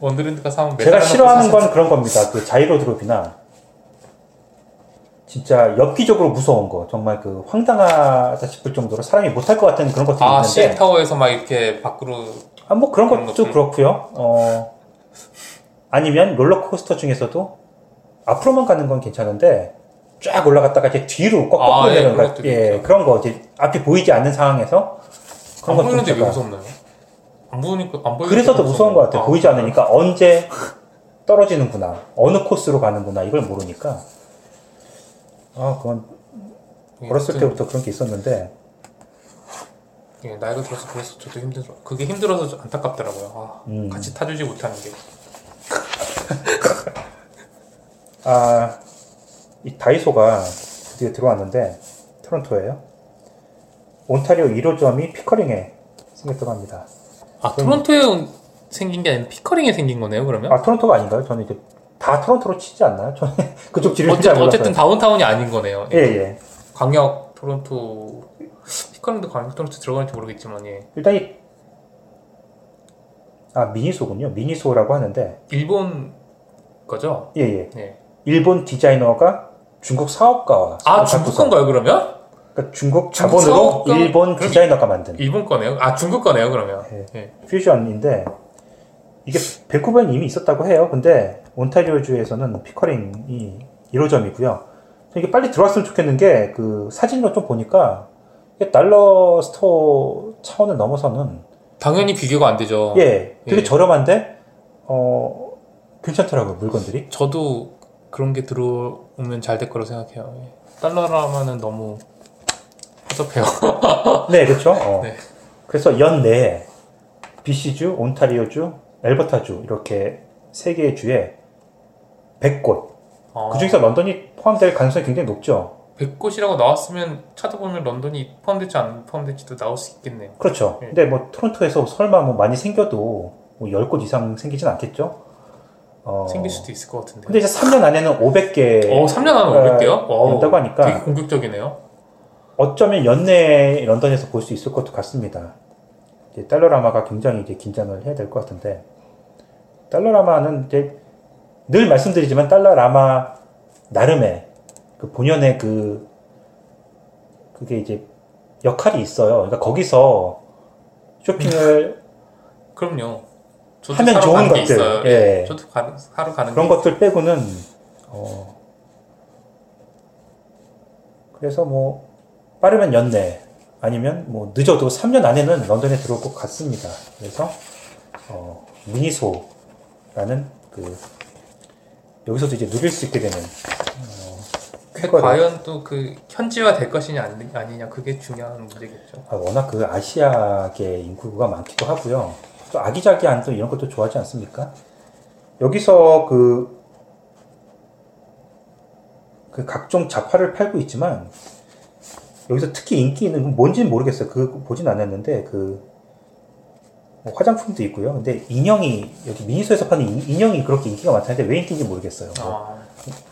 A: Wonderland 가서 한번
B: 제가 싫어하는 건 그런 겁니다. 그 자이로 드롭이나 진짜 엽기적으로 무서운 거 정말 그 황당하다 싶을 정도로 사람이 못할 것 같은 그런 것들이
A: 아,
B: 있는데
A: CN 타워에서 막 이렇게 밖으로
B: 아, 뭐 그런
A: 그런
B: 것도
A: 것들.
B: 그렇고요. 어, 아니면 롤러코스터 중에서도 앞으로만 가는 건 괜찮은데 쫙 올라갔다가 이제 뒤로 꺾-
A: 아, 예, 그런 것도
B: 예,
A: 있죠.
B: 그런 거 이제 앞이 보이지 않는 상황에서
A: 안
B: 그런 것도
A: 보이는데 왜
B: 제가
A: 무섭나요? 안 보이니까 안 보이니까
B: 그래서 더 무서운 것 같아요.
A: 아,
B: 보이지 않으니까 언제 떨어지는구나, 어느 코스로 가는구나 이걸 모르니까 아 그건
A: 예,
B: 어렸을 때부터 그런 게 있었는데
A: 예, 나이가 들어서 그래서 저도 힘들어. 그게 힘들어서 좀 안타깝더라고요. 아,
B: 음.
A: 같이 타주지 못하는 게.
B: 아, 이 다이소가 드디어 들어왔는데 토론토예요. 온타리오 1호점이 피커링에 생겼다고 합니다.
A: 아, 토론토에 온- 생긴 게 아니라 피커링에 생긴 거네요, 그러면?
B: 아 토론토가 아닌가요? 저는 이제 다 토론토로 치지 않나요? 저는 그쪽 지를 잘
A: 어쨌든. 어쨌든 다운타운이 아닌 거네요.
B: 예, 예.
A: 광역 토론토 피커링도 광역 토론토 들어가는지 모르겠지만 예.
B: 일단 이 아, 미니소군요. 미니소라고 하는데
A: 일본 거죠?
B: 예, 예.
A: 네.
B: 일본 디자이너가 중국 사업가와
A: 아 중국 건가요 그러면?
B: 그러니까 중국 자본으로
A: 사업가-
B: 일본 디자이너가 만든
A: 일본 거네요? 아 중국 거네요 그러면?
B: 예.
A: 예.
B: 퓨전인데 이게 밴쿠버엔 이미 있었다고 해요. 근데 온타리오주에서는 피커링이 1호점이고요. 이게 빨리 들어왔으면 좋겠는 게 그 사진으로 좀 보니까 dollar store 차원을 넘어서는
A: 당연히 비교가 안 되죠.
B: 예 되게
A: 예.
B: 저렴한데 어 괜찮더라고요 물건들이.
A: 저도 그런 게 들어오면 잘 될 거라고 생각해요. 예. 달러라면은 너무 허접해요.
B: 네 그렇죠. 어.
A: 네.
B: 그래서 연내에 BC주, 온타리오주, 엘버타주 이렇게 세 개의 주에 100곳
A: 아,
B: 그 중에서 런던이 포함될 가능성이 굉장히 높죠.
A: 100곳이라고 나왔으면 찾아보면 런던이 포함될지 안 포함될지도 나올 수 있겠네요.
B: 그렇죠.
A: 네.
B: 근데 뭐 토론토에서 설마 뭐 많이 생겨도 뭐 10곳 이상 생기진 않겠죠. 어,
A: 생길 수도 있을 것 같은데.
B: 근데 이제 3년 안에는 500개
A: 어, 3년 안에 500개요?
B: 연다고 하니까
A: 되게 공격적이네요.
B: 어쩌면 연내에 런던에서 볼 수 있을 것도 같습니다. 이제 달러라마가 굉장히 이제 긴장을 해야 될 것 같은데 달러라마는 이제 늘 말씀드리지만 달러라마 나름의 그 본연의 그 그게 이제 역할이 있어요. 그러니까 거기서 쇼핑을
A: 그럼요.
B: 하면 좋은 것들.
A: 있어요.
B: 예.
A: 저도 가, 사러 가는
B: 그런
A: 게
B: 것들 빼고는 어 그래서 뭐 빠르면 연내 아니면 뭐 늦어도 3년 안에는 런던에 들어올 것 같습니다. 그래서 어 미니소라는 그 여기서도 이제 누릴 수 있게 되는 그거를-
A: 과연 또 그 현지화 될 것이냐 아니- 아니냐 그게 중요한 문제겠죠.
B: 아, 워낙 그 아시아계 인구가 많기도 하고요. 또 아기자기한 또 이런 것도 좋아하지 않습니까? 여기서 그, 그 각종 잡화를 팔고 있지만, 여기서 특히 인기 있는 건 뭔지는 모르겠어요. 그거 보진 않았는데, 그, 뭐 화장품도 있고요. 근데 인형이, 여기 미니소에서 파는 인- 인형이 그렇게 인기가 많다는데 왜 인기인지 모르겠어요. 뭐
A: 아,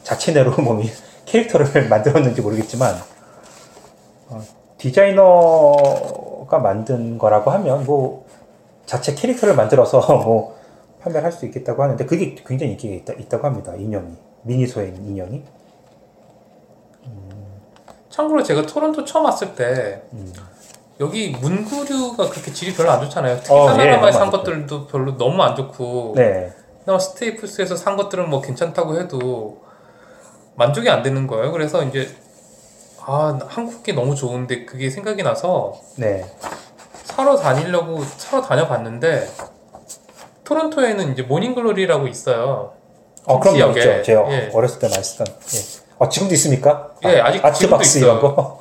B: 자체 내로 뭐 미- 캐릭터를 만들었는지 모르겠지만 어, 디자이너가 만든 거라고 하면 뭐 자체 캐릭터를 만들어서 뭐 판매할 수 있겠다고 하는데 그게 굉장히 인기가 있다, 있다고 합니다. 인형이 미니소의 인형이
A: 참고로 제가 토론토 처음 왔을 때
B: 음.
A: 여기 문구류가 그렇게 질이 별로 안 좋잖아요. 특히
B: 어, 예,
A: 사나다마에
B: 너무
A: 산. 것들도 별로 너무 안 좋고
B: 네,
A: 그나마 스테이플스에서 산 것들은 뭐 괜찮다고 해도 만족이 안 되는 거예요. 그래서 이제 아 한국 게 너무 좋은데 그게 생각이 나서
B: 네,
A: 사러 다니려고 사러 다녀봤는데 토론토에는 이제 모닝글로리라고 있어요.
B: 어 그럼
A: 지역에,
B: 있죠. 제가
A: 예.
B: 어렸을 때 많이 쓰던. 예. 어 지금도 있습니까?
A: 예,
B: 아,
A: 아직
B: 아 트박스
A: 지금도
B: 이런 거.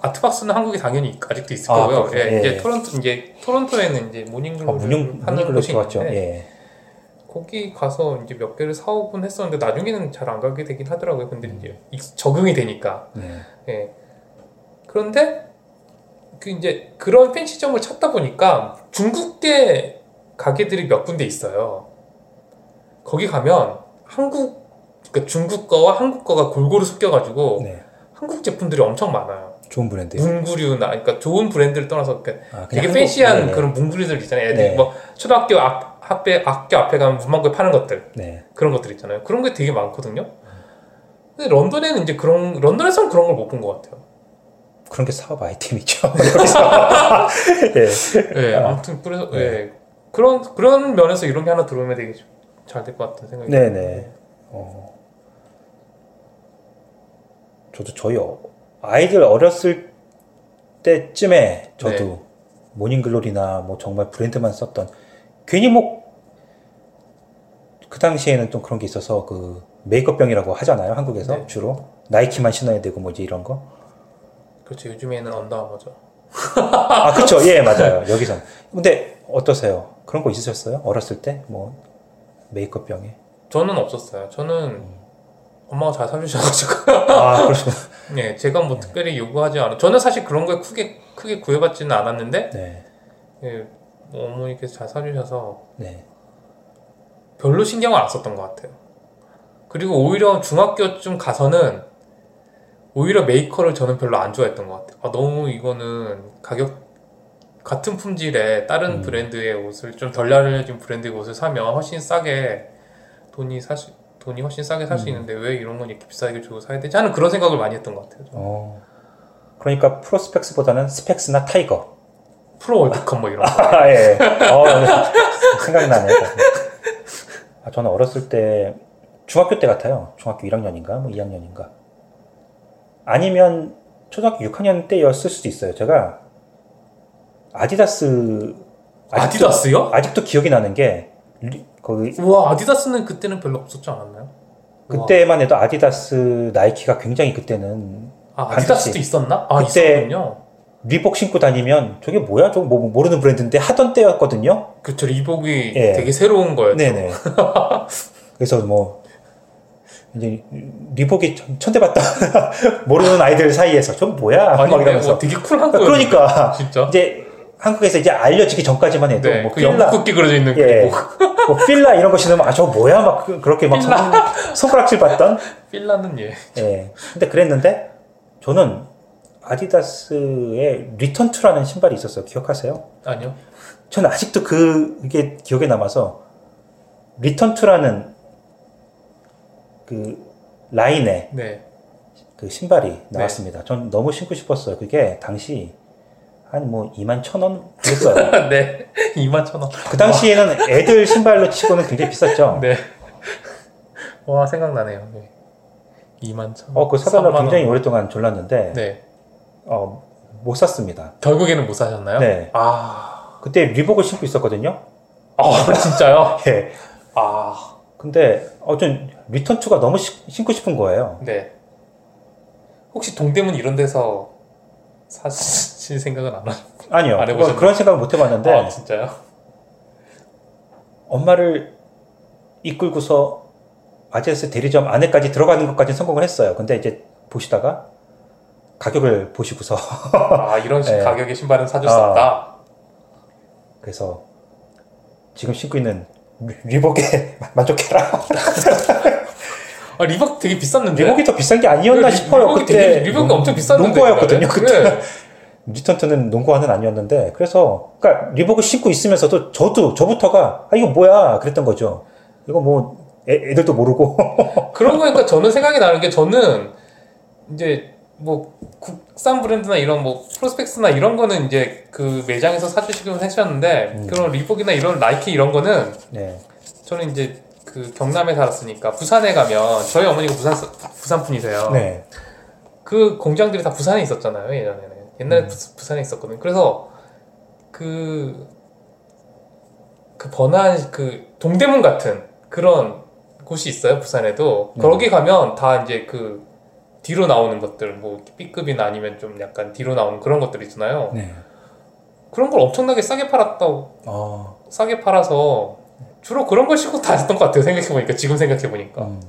A: 아트박스는 한국에 당연히 있- 아직도 있을
B: 아,
A: 거고요.
B: 그렇군요.
A: 예,
B: 예.
A: 이제 토론토 이제 토론토에는 이제
B: 어,
A: 모닝글로리
B: 문용
A: 하는
B: 문용글로
A: 곳이. 있는데
B: 예.
A: 거기 가서 이제 몇 개를 사오곤 했었는데 나중에는 잘 안 가게 되긴 하더라고요. 근데
B: 음.
A: 이제 익- 적응이 되니까.
B: 네.
A: 예. 그런데 그 이제 그런 팬시점을 찾다 보니까 중국계 가게들이 몇 군데 있어요. 거기 가면 한국 그러니까 중국 거와 한국 거가 골고루 섞여가지고
B: 네.
A: 한국 제품들이 엄청 많아요.
B: 좋은 브랜드.
A: 문구류나 그러니까 좋은 브랜드를 떠나서 그러니까
B: 아,
A: 되게 팬시한
B: 네,
A: 그런 문구류들 있잖아요. 애들이
B: 네.
A: 뭐 초등학교 앞, 앞에 학교 앞에 가면 문방구에 파는 것들
B: 네.
A: 그런 것들 있잖아요. 그런 게 되게 많거든요. 근데 런던에는 이제 그런 런던에서는 그런 걸 못 본 것 같아요.
B: 그런 게 사업 아이템이죠. 예.
A: 예,
B: 아.
A: 아무튼 그래서
B: 네.
A: 예 그런 그런 면에서 이런 게 하나 들어오면 되게 잘 될 것 같은 생각이.
B: 네네. 어. 저도 저희 어- 아이들 어렸을 때쯤에 저도
A: 네.
B: 모닝글로리나 뭐 정말 브랜드만 썼던 괜히 뭐 그 당시에는 좀 그런 게 있어서 그 메이크업병이라고 하잖아요 한국에서
A: 네.
B: 주로 나이키만 신어야 되고 뭐 이제 이런 거.
A: 그렇죠. 요즘에는 언더아머죠.
B: 아 그렇죠. 예 맞아요. 여기선. 근데 어떠세요? 그런 거 있으셨어요? 어렸을 때 뭐 메이크업 병에?
A: 저는 없었어요. 저는 엄마가 잘 사주셔가지고.
B: 아 그러시구나.
A: 네, 제가 뭐 특별히 요구하지 않아. 저는 사실 그런 거에 크게 크게 구애받지는 않았는데,
B: 네.
A: 예, 뭐 어머니께서 잘 사주셔서
B: 네.
A: 별로 신경을 안 썼던 것 같아요. 그리고 오히려 중학교쯤 가서는 오히려 메이커를 저는 별로 안 좋아했던 것 같아요. 아, 너무 이거는 가격 같은 품질의 다른
B: 음.
A: 브랜드의 옷을 좀 덜 알려진 브랜드의 옷을 사면 훨씬 싸게 돈이 사실 돈이 훨씬 싸게 살수
B: 음.
A: 있는데 왜 이런 건 이렇게 비싸게 주고 사야 되지 하는 그런 생각을 많이 했던 것 같아요.
B: 어. 그러니까 프로스펙스보다는 스펙스나 타이거.
A: 프로 월드컵 뭐 이런 거.
B: 아, 예. 어, 생각나네요. 아, 저는 어렸을 때, 중학교 때 같아요. 중학교 1학년인가, 뭐 2학년인가. 아니면 초등학교 6학년 때였을 수도 있어요. 제가 아디다스, 아직도,
A: 아디다스요?
B: 아직도 기억이 나는 게, 리- 거기,
A: 우와 아디다스는 그때는 별로 없었지 않았나요?
B: 그때만 해도 아디다스, 나이키가 굉장히 그때는
A: 아, 아디다스도 있었나? 아
B: 그때-
A: 있었군요.
B: 리복 신고 다니면 저게 뭐야? 저거 뭐 모르는 브랜드인데 하던 때였거든요.
A: 그쵸 리복이
B: 예.
A: 되게 새로운 거였죠.
B: 네네. 그래서 뭐 이제 리복이 천- 천대받다 모르는 아이들 사이에서 좀 뭐야
A: 아니
B: 막
A: 근데
B: 이러면서
A: 뭐 되게 쿨한 거예요.
B: 그러니까
A: 진짜.
B: 이제 한국에서 이제 알려지기 전까지만 해도
A: 네,
B: 뭐
A: 그
B: 필라
A: 국기 그려져 있는 그
B: 예. 뭐 필라 이런 거 신으면 아저 뭐야 막 그- 그렇게 막 손, 손가락질 받던
A: 필라는 예.
B: 예 근데 그랬는데 저는 아디다스의 리턴 투라는 신발이 있었어요 기억하세요?
A: 아니요.
B: 저는 아직도 그게 기억에 남아서 리턴 투라는 그 라인에
A: 네.
B: 그 신발이 나왔습니다. 전 너무 신고 싶었어요. 그게 당시 한 뭐 2만 천 원 그랬어요.
A: 네. 2만 천 원.
B: 그 당시에는 애들 신발로 치고는 굉장히 비쌌죠.
A: 네. 와, 생각나네요. 네. 2만 천 원.
B: 어, 그 사달라
A: 3만 원.
B: 굉장히 오랫동안 졸랐는데,
A: 네.
B: 어, 못 샀습니다.
A: 결국에는 못 사셨나요?
B: 네.
A: 아.
B: 그때 리복을 신고 있었거든요.
A: 아, 진짜요?
B: 예.
A: 아.
B: 근데, 어, 좀 리턴2가 너무 시- 신고 싶은 거예요.
A: 네. 혹시 동대문 이런 데서 사실 생각은 안 하죠?
B: 아니요.
A: 안 해보셨나요?
B: 그런 생각을 못 해봤는데,
A: 아, 진짜요?
B: 엄마를 이끌고서 아제스 대리점 안에까지 들어가는 것까지 성공을 했어요. 근데 이제 보시다가 가격을 보시고서
A: 아, 이런 식
B: 네.
A: 가격의 신발은 사줄 수
B: 아.
A: 없다.
B: 그래서 지금 신고 있는 리- 리복에 만족해라.
A: 아, 리복 되게 비쌌는데.
B: 리복이 더 비싼 게 아니었나
A: 리-
B: 싶어요.
A: 리복이
B: 그때
A: 리복이 엄청 비쌌는데.
B: 농구화였거든요.
A: 옛날에.
B: 그때
A: 네.
B: 리턴 투는 농구화는 아니었는데 그래서 그러니까 리복을 신고 있으면서도 저도 저부터가 아 이거 뭐야 그랬던 거죠. 이거 뭐 애, 애들도 모르고
A: 그런 거니까 저는 생각이 나는 게 저는 이제 뭐 국산 브랜드나 이런 뭐 프로스펙스나 이런 거는 이제 그 매장에서 사주시긴 하셨는데
B: 음.
A: 그런 리복이나 이런 나이키 이런 거는
B: 네.
A: 저는 이제 그 경남에 살았으니까 부산에 가면 저희 어머니가 부산 부산 분이세요.
B: 네.
A: 그 공장들이 다 부산에 있었잖아요 예전에는 옛날에
B: 음.
A: 부, 산에 있었거든. 그래서 그그 번화한 그 동대문 같은 그런 곳이 있어요 부산에도
B: 음.
A: 거기 가면 다 이제 그 뒤로 나오는 것들 뭐 B급이나 아니면 좀 약간 뒤로 나오는 그런 것들 있잖아요.
B: 네.
A: 그런 걸 엄청나게 싸게 팔았다고
B: 어.
A: 싸게 팔아서 주로 그런 걸 신고 다녔던 것 같아요 생각해 보니까 지금 생각해 보니까
B: 음.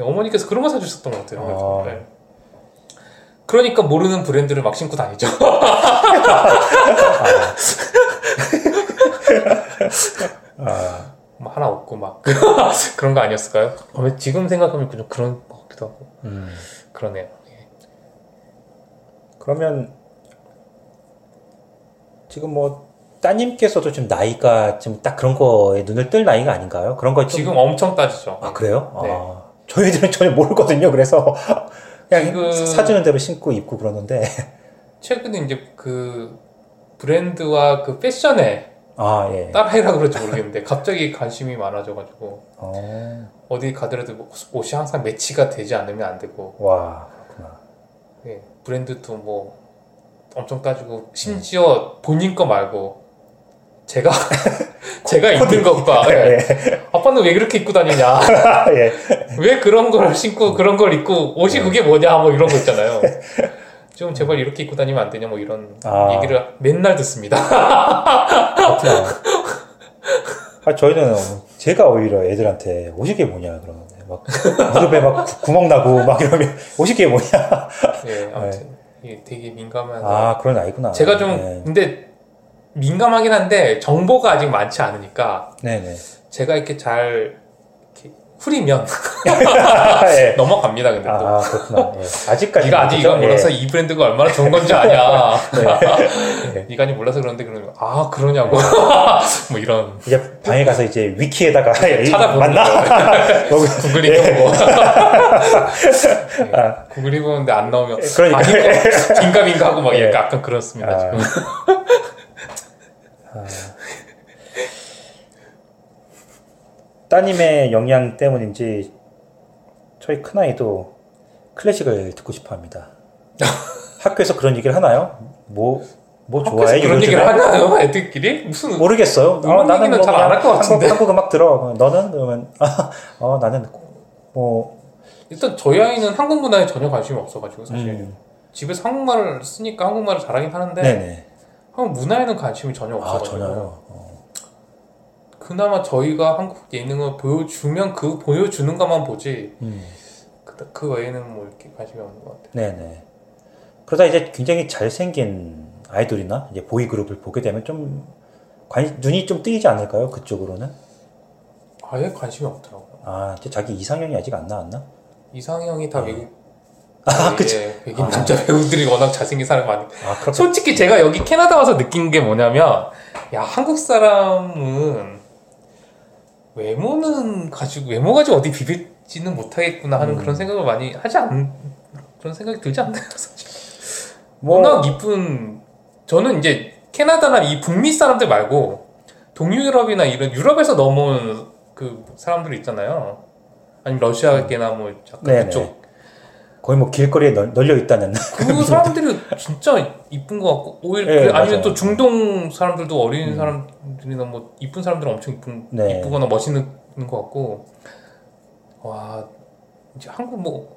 A: 어머니께서 그런 거 사주셨던 것 같아요.
B: 아.
A: 네. 그러니까 모르는 브랜드를 막 신고 다니죠.
B: 아,
A: 뭐 하나 없고 막 그런 거 아니었을까요? 어, 왜 지금 생각하면 좀 그런 것 같기도 하고
B: 음.
A: 그러네요. 예.
B: 그러면 지금 뭐 따님께서도 좀 나이가 좀딱 그런 거에 눈을 뜰 나이가 아닌가요? 그런 거 좀-
A: 지금 엄청 따지죠.
B: 아 그래요?
A: 네.
B: 아, 저희 들은 전혀 모르거든요. 그래서 그냥
A: 지금-
B: 사주는 대로 신고 입고 그러는데
A: 최근에 이제 그 브랜드와 그 패션에
B: 아 예.
A: 따라해라 그럴지 모르겠는데 갑자기 관심이 많아져가지고
B: 어,
A: 어디 가더라도 뭐 옷이 항상 매치가 되지 않으면 안 되고
B: 와 그렇구나.
A: 예, 브랜드도 뭐 엄청 따지고 심지어 본인 거 말고 제가 제가 입는 것과 예.
B: 예.
A: 아빠는 왜 그렇게 입고 다니냐
B: 예.
A: 왜 그런 걸 신고 그런 걸 입고 옷이 그게 뭐냐 뭐 이런 거 있잖아요 좀 제발 이렇게 입고 다니면 안 되냐 뭐 이런
B: 아.
A: 얘기를 맨날 듣습니다
B: 그렇구나. 아, 저희는 제가 오히려 애들한테 옷이 게 뭐냐 그러는데 막 무릎에 막 구- 구멍 나고 막 이러면 옷이 게 뭐냐.
A: 예 아무튼 이게 되게 민감한
B: 아 그런 아이구나.
A: 제가 좀
B: 네.
A: 근데 민감하긴 한데 정보가 아직 많지 않으니까
B: 네네.
A: 제가 이렇게 잘 이렇게 후리면
B: 예.
A: 넘어갑니다 근데 또
B: 아 그렇구나. 예. 아직까지
A: 네가 아직 이걸 몰라서 이 브랜드가 얼마나 좋은 건지 아냐.
B: 네.
A: 네가 아직 몰라서 그런데 그러면 아 그러냐고. 뭐 이런
B: 이제 방에 가서 이제 위키에다가
A: 찾아보는
B: 맞나? 뭐,
A: 구글
B: 예.
A: 입어보고.
B: 아.
A: 구글 입었는데 안 나오면
B: 그러니까.
A: 아닌 거 긴가민가 하고 막
B: 예.
A: 약간 그렇습니다
B: 아.
A: 지금.
B: 따님의 영향 때문인지 저희 큰아이도 클래식을 듣고 싶어 합니다. 학교에서 그런 얘기를 하나요? 뭐, 뭐 좋아해?
A: 그런? 얘기를 하나요 애들끼리 무슨
B: 모르겠어요.
A: 음악 얘기는 잘안 할 것 같은데.
B: 한국, 한국 음악 들어. 너는? 그러면, 아, 어, 나는, 뭐,
A: 일단 저희 아이는 한국 문화에 전혀 관심이 없어가지고 사실
B: 음,
A: 집에서 한국말을 쓰니까 한국말을 잘하긴 하는데
B: 네네.
A: 한국 문화에는 관심이 전혀
B: 아,
A: 없어가지고
B: 전혀요. 어,
A: 그나마 저희가 한국 예능을 보여주면 그 보여주는 것만 보지
B: 음,
A: 그, 그 외에는 뭐 이렇게 관심이 없는 것 같아요.
B: 네네. 그러다 이제 굉장히 잘생긴 아이돌이나 이제 보이 그룹을 보게 되면 좀, 관, 눈이 좀 뜨이지 않을까요? 그쪽으로는?
A: 아예 관심이 없더라고요.
B: 아, 이제 자기 이상형이 아직 안 나왔나?
A: 이상형이 다
B: 네.
A: 외국
B: 아,
A: 예,
B: 그치.
A: 백인
B: 아.
A: 남자 배우들이 워낙 잘생긴 사람이 많이.
B: 아.
A: 솔직히 제가 여기 캐나다 와서 느낀 게 뭐냐면 야 한국 사람은 외모는 가지고 외모 가지고 어디 비빌지는 못하겠구나 하는
B: 음.
A: 그런 생각을 많이 하지 않 그런 생각이 들지 않나요? 사실.
B: 뭐,
A: 워낙 이쁜 저는 이제 캐나다나 이 북미 사람들 말고 동유럽이나 이런 유럽에서 넘어온 그 사람들 있잖아요. 아니면 러시아계나 뭐 약간
B: 네네.
A: 그쪽
B: 거의 뭐 길거리에 널, 널려 있다는.
A: 그 사람들이 진짜 이쁜 것 같고 오히려
B: 네,
A: 그- 아니면. 또 중동 사람들도 어린 사람들이나 뭐 이쁜 사람들은 엄청 이쁜
B: 네.
A: 이쁘거나 멋있는 것 같고 와 이제 한국 뭐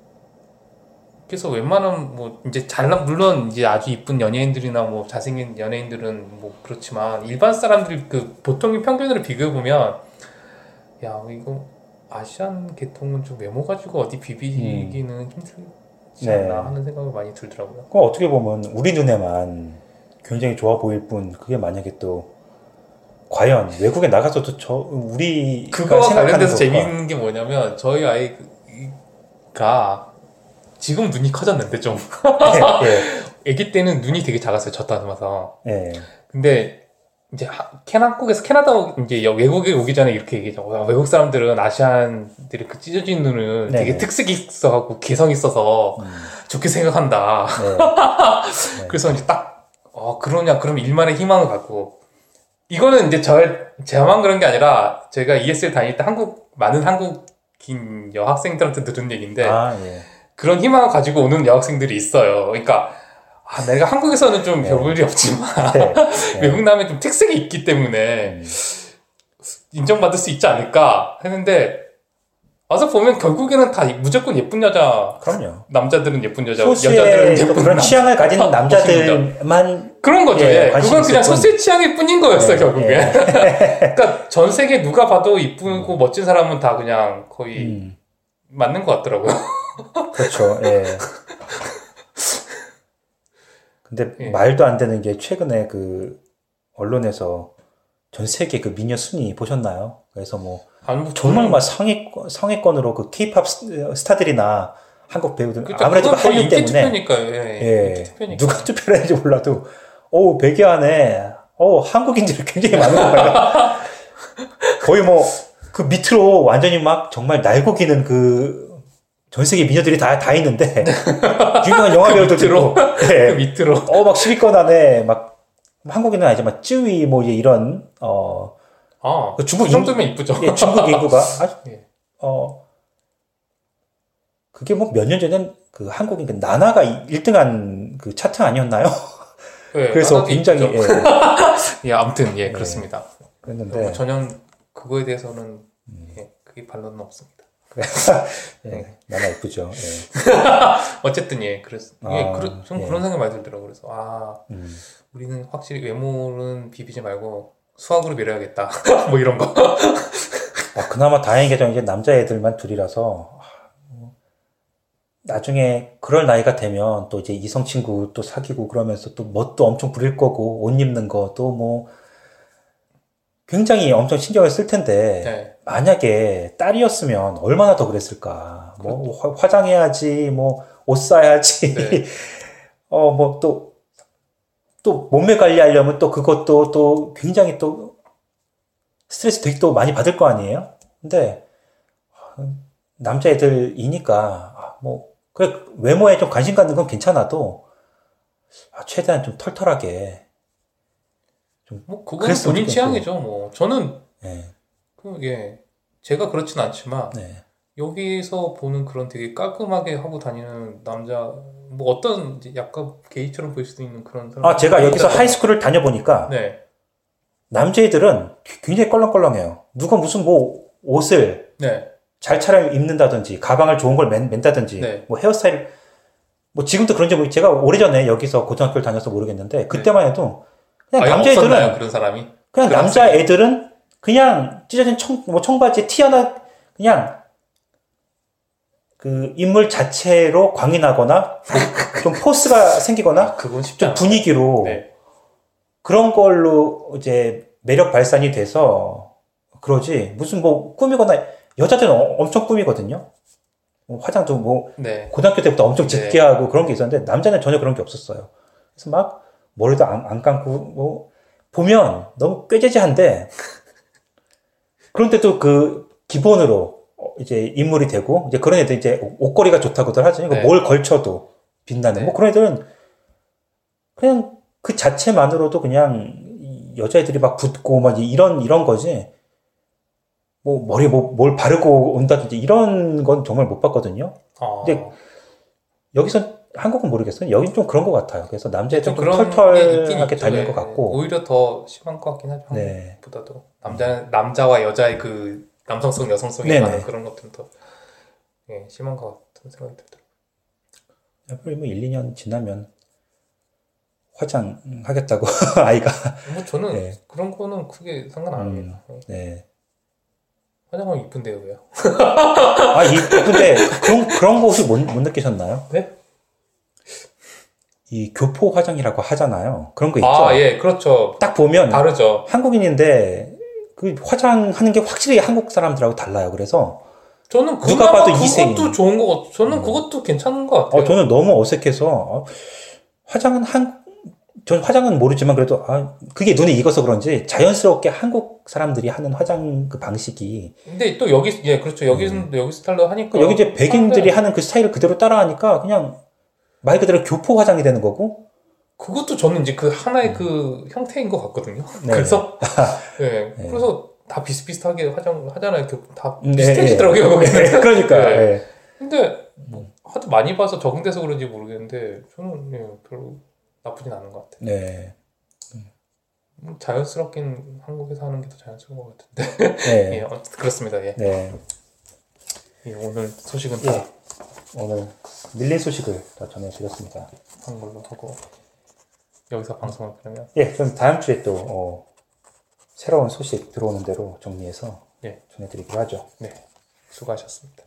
A: 그래서 웬만한 뭐 이제 잘난 물론 이제 아주 이쁜 연예인들이나 뭐 잘생긴 연예인들은 뭐 그렇지만 일반 사람들이 그 보통의 평균으로 비교해 보면 야 이거 아시안 계통은 좀 외모 가지고 어디 비비기는 힘들지
B: 네.
A: 않나 하는 생각이 많이 들더라고요.
B: 그 어떻게 보면 우리 눈에만 굉장히 좋아 보일 뿐 그게 만약에 또 과연 외국에 나가서도 저 우리
A: 그거와 관련돼서 재미있는 게 뭐냐면 저희 아이가 지금 눈이 커졌는데 좀.
B: 예,
A: 아기 때는 눈이 되게 작았어요 저 닮아서.
B: 예,
A: 근데 이제 하- 캐나 한국에서 캐나다 오- 이제 여- 외국에 오기 전에 이렇게 얘기했죠 와, 외국 사람들은 아시안들이 그 찢어진 눈을
B: 네네.
A: 되게 특색 있어갖고 개성 있어서
B: 음,
A: 좋게 생각한다
B: 네.
A: 그래서 이제 딱, 어, 그러냐, 그럼 일만의 희망을 갖고. 이거는 이제 저, 제만 그런 게 아니라, 제가 ESL 다닐 때 한국, 많은 한국인 여학생들한테 들은 얘기인데,
B: 아, 예.
A: 그런 희망을 가지고 오는 여학생들이 있어요. 그러니까, 아, 내가 한국에서는 좀
B: 네.
A: 별 일이 없지만,
B: 네.
A: 외국 나면 좀 특색이 있기 때문에,
B: 음,
A: 인정받을 수 있지 않을까 했는데, 와서 보면 결국에는 다 무조건 예쁜 여자,
B: 그럼요.
A: 남자들은 예쁜 여자, 여자들은
B: 또
A: 예쁜
B: 그런
A: 남자.
B: 취향을 가진
A: 멋있는
B: 남자들만
A: 그런 거죠.
B: 예,
A: 예. 그건 그냥. 소수의 취향일 뿐인 거였어,
B: 예,
A: 결국에.
B: 예.
A: 그러니까 전 세계 누가 봐도 이쁘고 멋진 사람은 다 그냥 거의
B: 음,
A: 맞는 것 같더라고요.
B: 그렇죠. 예. 근데
A: 예.
B: 말도 안 되는 게 최근에 그 언론에서 전 세계 그 미녀 순위 보셨나요? 그래서 뭐
A: 아니, 뭐
B: 정말 막 상위권, 상위권으로 그 케이팝 스타들이나 한국 배우들
A: 그러니까
B: 아무래도 한류 때문에
A: 투표니까요. 예.
B: 예,
A: 인기 투표니까.
B: 누가 투표를 했는지 몰라도 오 100위 안에 어 한국인들이 굉장히 많은 거예요. 거의 뭐 그 밑으로 완전히 막 정말 날고 기는 그 전 세계 미녀들이 다, 다 있는데 유명한 영화
A: 그
B: 배우들도
A: 밑으로.
B: 있고
A: 그
B: 예.
A: 밑으로.
B: 어, 막 10위권 안에 막 한국인은 아니지만 쯔위 뭐 이제 이런 어
A: 아,
B: 그 중국
A: 그 정도면 이쁘죠.
B: 예, 중국 인구가 아주
A: 예.
B: 어 그게 뭐 몇 년 전엔 그 한국인 그 나나가 1등한 그 차트 아니었나요?
A: 예,
B: 그래서 굉장히. 예,
A: 예, 아무튼 예, 그렇습니다.
B: 그랬는데
A: 뭐 전혀 그거에 대해서는
B: 음.
A: 예, 그게 반론은 없습니다.
B: 예, 나나 이쁘죠. 예.
A: 어쨌든 예, 그래서 예,
B: 아,
A: 그런 좀
B: 예.
A: 그런 생각이 많이 들더라고. 요 그래서 아,
B: 음.
A: 우리는 확실히 외모는 비비지 말고 수학으로 밀어야겠다. 뭐 이런 거.
B: 아, 그나마 다행인 게 이제 남자 애들만 둘이라서 아, 뭐, 나중에 그럴 나이가 되면 또 이제 이성 친구 또 사귀고 그러면서 또 멋도 엄청 부릴 거고 옷 입는 것도 뭐 굉장히 엄청 신경을 쓸 텐데
A: 네.
B: 만약에 딸이었으면 얼마나 더 그랬을까. 뭐 화- 화장해야지, 뭐 옷 사야지.
A: 네.
B: 어뭐 또 또 몸매 관리하려면 또 그것도 또 굉장히 또 스트레스 되게 또 많이 받을 거 아니에요. 근데 남자애들이니까 아, 뭐 그래 외모에 좀 관심 갖는 건 괜찮아도 아, 최대한 좀 털털하게
A: 뭐 그건 본인. 취향이죠. 뭐 저는
B: 예,
A: 그, 예 제가 그렇진 않지만
B: 네.
A: 여기서 보는 그런 되게 깔끔하게 하고 다니는 남자 뭐 어떤 약간 게이처럼 보일 수도 있는 그런 사람.
B: 아 제가 여기서 하이스쿨을 다녀보니까
A: 네,
B: 남자애들은 굉장히 껄렁껄렁해요. 누가 무슨 뭐 옷을
A: 네,
B: 잘 차려 입는다든지 가방을 좋은 걸 맨, 맨다든지
A: 네.
B: 뭐 헤어스타일 뭐 지금도 그런지 모르 제가 오래전에 여기서 고등학교를 다녀서 모르겠는데 그때만 해도 그냥
A: 아,
B: 남자 애들은
A: 없었나요 그런 사람이?
B: 그냥
A: 그런
B: 남자 애들은 그냥 찢어진 청, 뭐 청바지에 티 하나 그냥 그 인물 자체로 광인하거나 좀 포스가 생기거나
A: 그건 쉽지
B: 좀
A: 않아요.
B: 분위기로
A: 네,
B: 그런 걸로 이제 매력 발산이 돼서 그러지 무슨 뭐 꾸미거나 여자들은 어- 엄청 꾸미거든요. 뭐 화장도 뭐
A: 네,
B: 고등학교 때부터 엄청
A: 네.
B: 짙게 하고 그런 게 있었는데 남자는 전혀 그런 게 없었어요. 그래서 막 머리도 안, 안 감고 뭐 보면 너무 꾀재재한데 그런데도 그 기본으로 어, 이제 인물이 되고 이제 그런 애들 이제 옷- 옷걸이가 좋다고들 하죠. 이거
A: 네.
B: 뭘 걸쳐도 빛나는
A: 네.
B: 뭐 그런 애들은 그냥 그 자체만으로도 그냥 이 여자애들이 막 붙고 막 이런 이런 거지. 뭐 머리에 뭐, 뭘 바르고 온다든지 이런 건 정말 못 봤거든요.
A: 어,
B: 근데 여기서 한국은 모르겠어요. 여긴 좀 그런 것 같아요. 그래서 좀
A: 그런 게 있긴
B: 털털하게
A: 예.
B: 것 같고.
A: 오히려 더 심한 것 같긴 하죠.
B: 네.
A: 보다도 남자 남자와 여자의 그 남성성 여성성에
B: 네네.
A: 관한 그런 것들은 더 예, 심한 것 같은 생각이 들더라고요.
B: 앞으로 뭐 1, 2년 지나면 화장하겠다고 아이가.
A: 뭐 저는
B: 네.
A: 그런 거는 크게 상관 안
B: 음.
A: 합니다. 예.
B: 네.
A: 화장하면 이쁜데요, 왜요?
B: 아, 이, 근데 그런, 그런 거 혹시 못, 못 느끼셨나요?
A: 네?
B: 이 교포 화장이라고 하잖아요. 그런 거 있죠.
A: 아, 예, 그렇죠.
B: 딱 보면
A: 다르죠.
B: 한국인인데 그 화장하는 게 확실히 한국 사람들하고 달라요. 그래서
A: 저는
B: 누가 봐도
A: 그것도
B: 이세인.
A: 좋은 거 같아요. 저는
B: 음.
A: 그것도 괜찮은 것 같아요.
B: 어, 저는 너무 어색해서 어, 화장은 한, 전 화장은 모르지만 그래도 아, 그게 눈에 익어서 그런지 자연스럽게 한국 사람들이 하는 화장 그 방식이
A: 근데 또 여기, 예, 그렇죠. 여기는 여기 스타일로 하니까.
B: 음. 여기 이제 백인들이 하는 그 스타일을 그대로 따라하니까 그냥 말 그대로 교포 화장이 되는 거고
A: 그것도 저는 이제 그 하나의 그 형태인 것 같거든요.
B: 음. 네.
A: 그래서, 예,
B: 네.
A: 그래서 다 비슷비슷하게 화장, 하잖아요. 그- 다
B: 네,
A: 비슷해지더라고요,
B: 네. 그러니까
A: 네.
B: 예.
A: 근데, 뭐 하도 많이 봐서 적응돼서 그런지 모르겠는데, 저는, 예, 별로 나쁘진 않은 것 같아요.
B: 네.
A: 음, 자연스럽긴 한국에서 하는 게 더 자연스러운 것 같은데.
B: 네.
A: 예, 어, 그렇습니다. 예.
B: 네.
A: 예, 오늘 소식은
B: 예.
A: 다
B: 오늘 밀린 소식을 다 전해드렸습니다.
A: 한 걸로 하고, 여기서 방송을 그러면,
B: 예, 그럼 다음 주에 또 어, 새로운 소식 들어오는 대로 정리해서
A: 예.
B: 전해드리기로 하죠.
A: 네, 수고하셨습니다.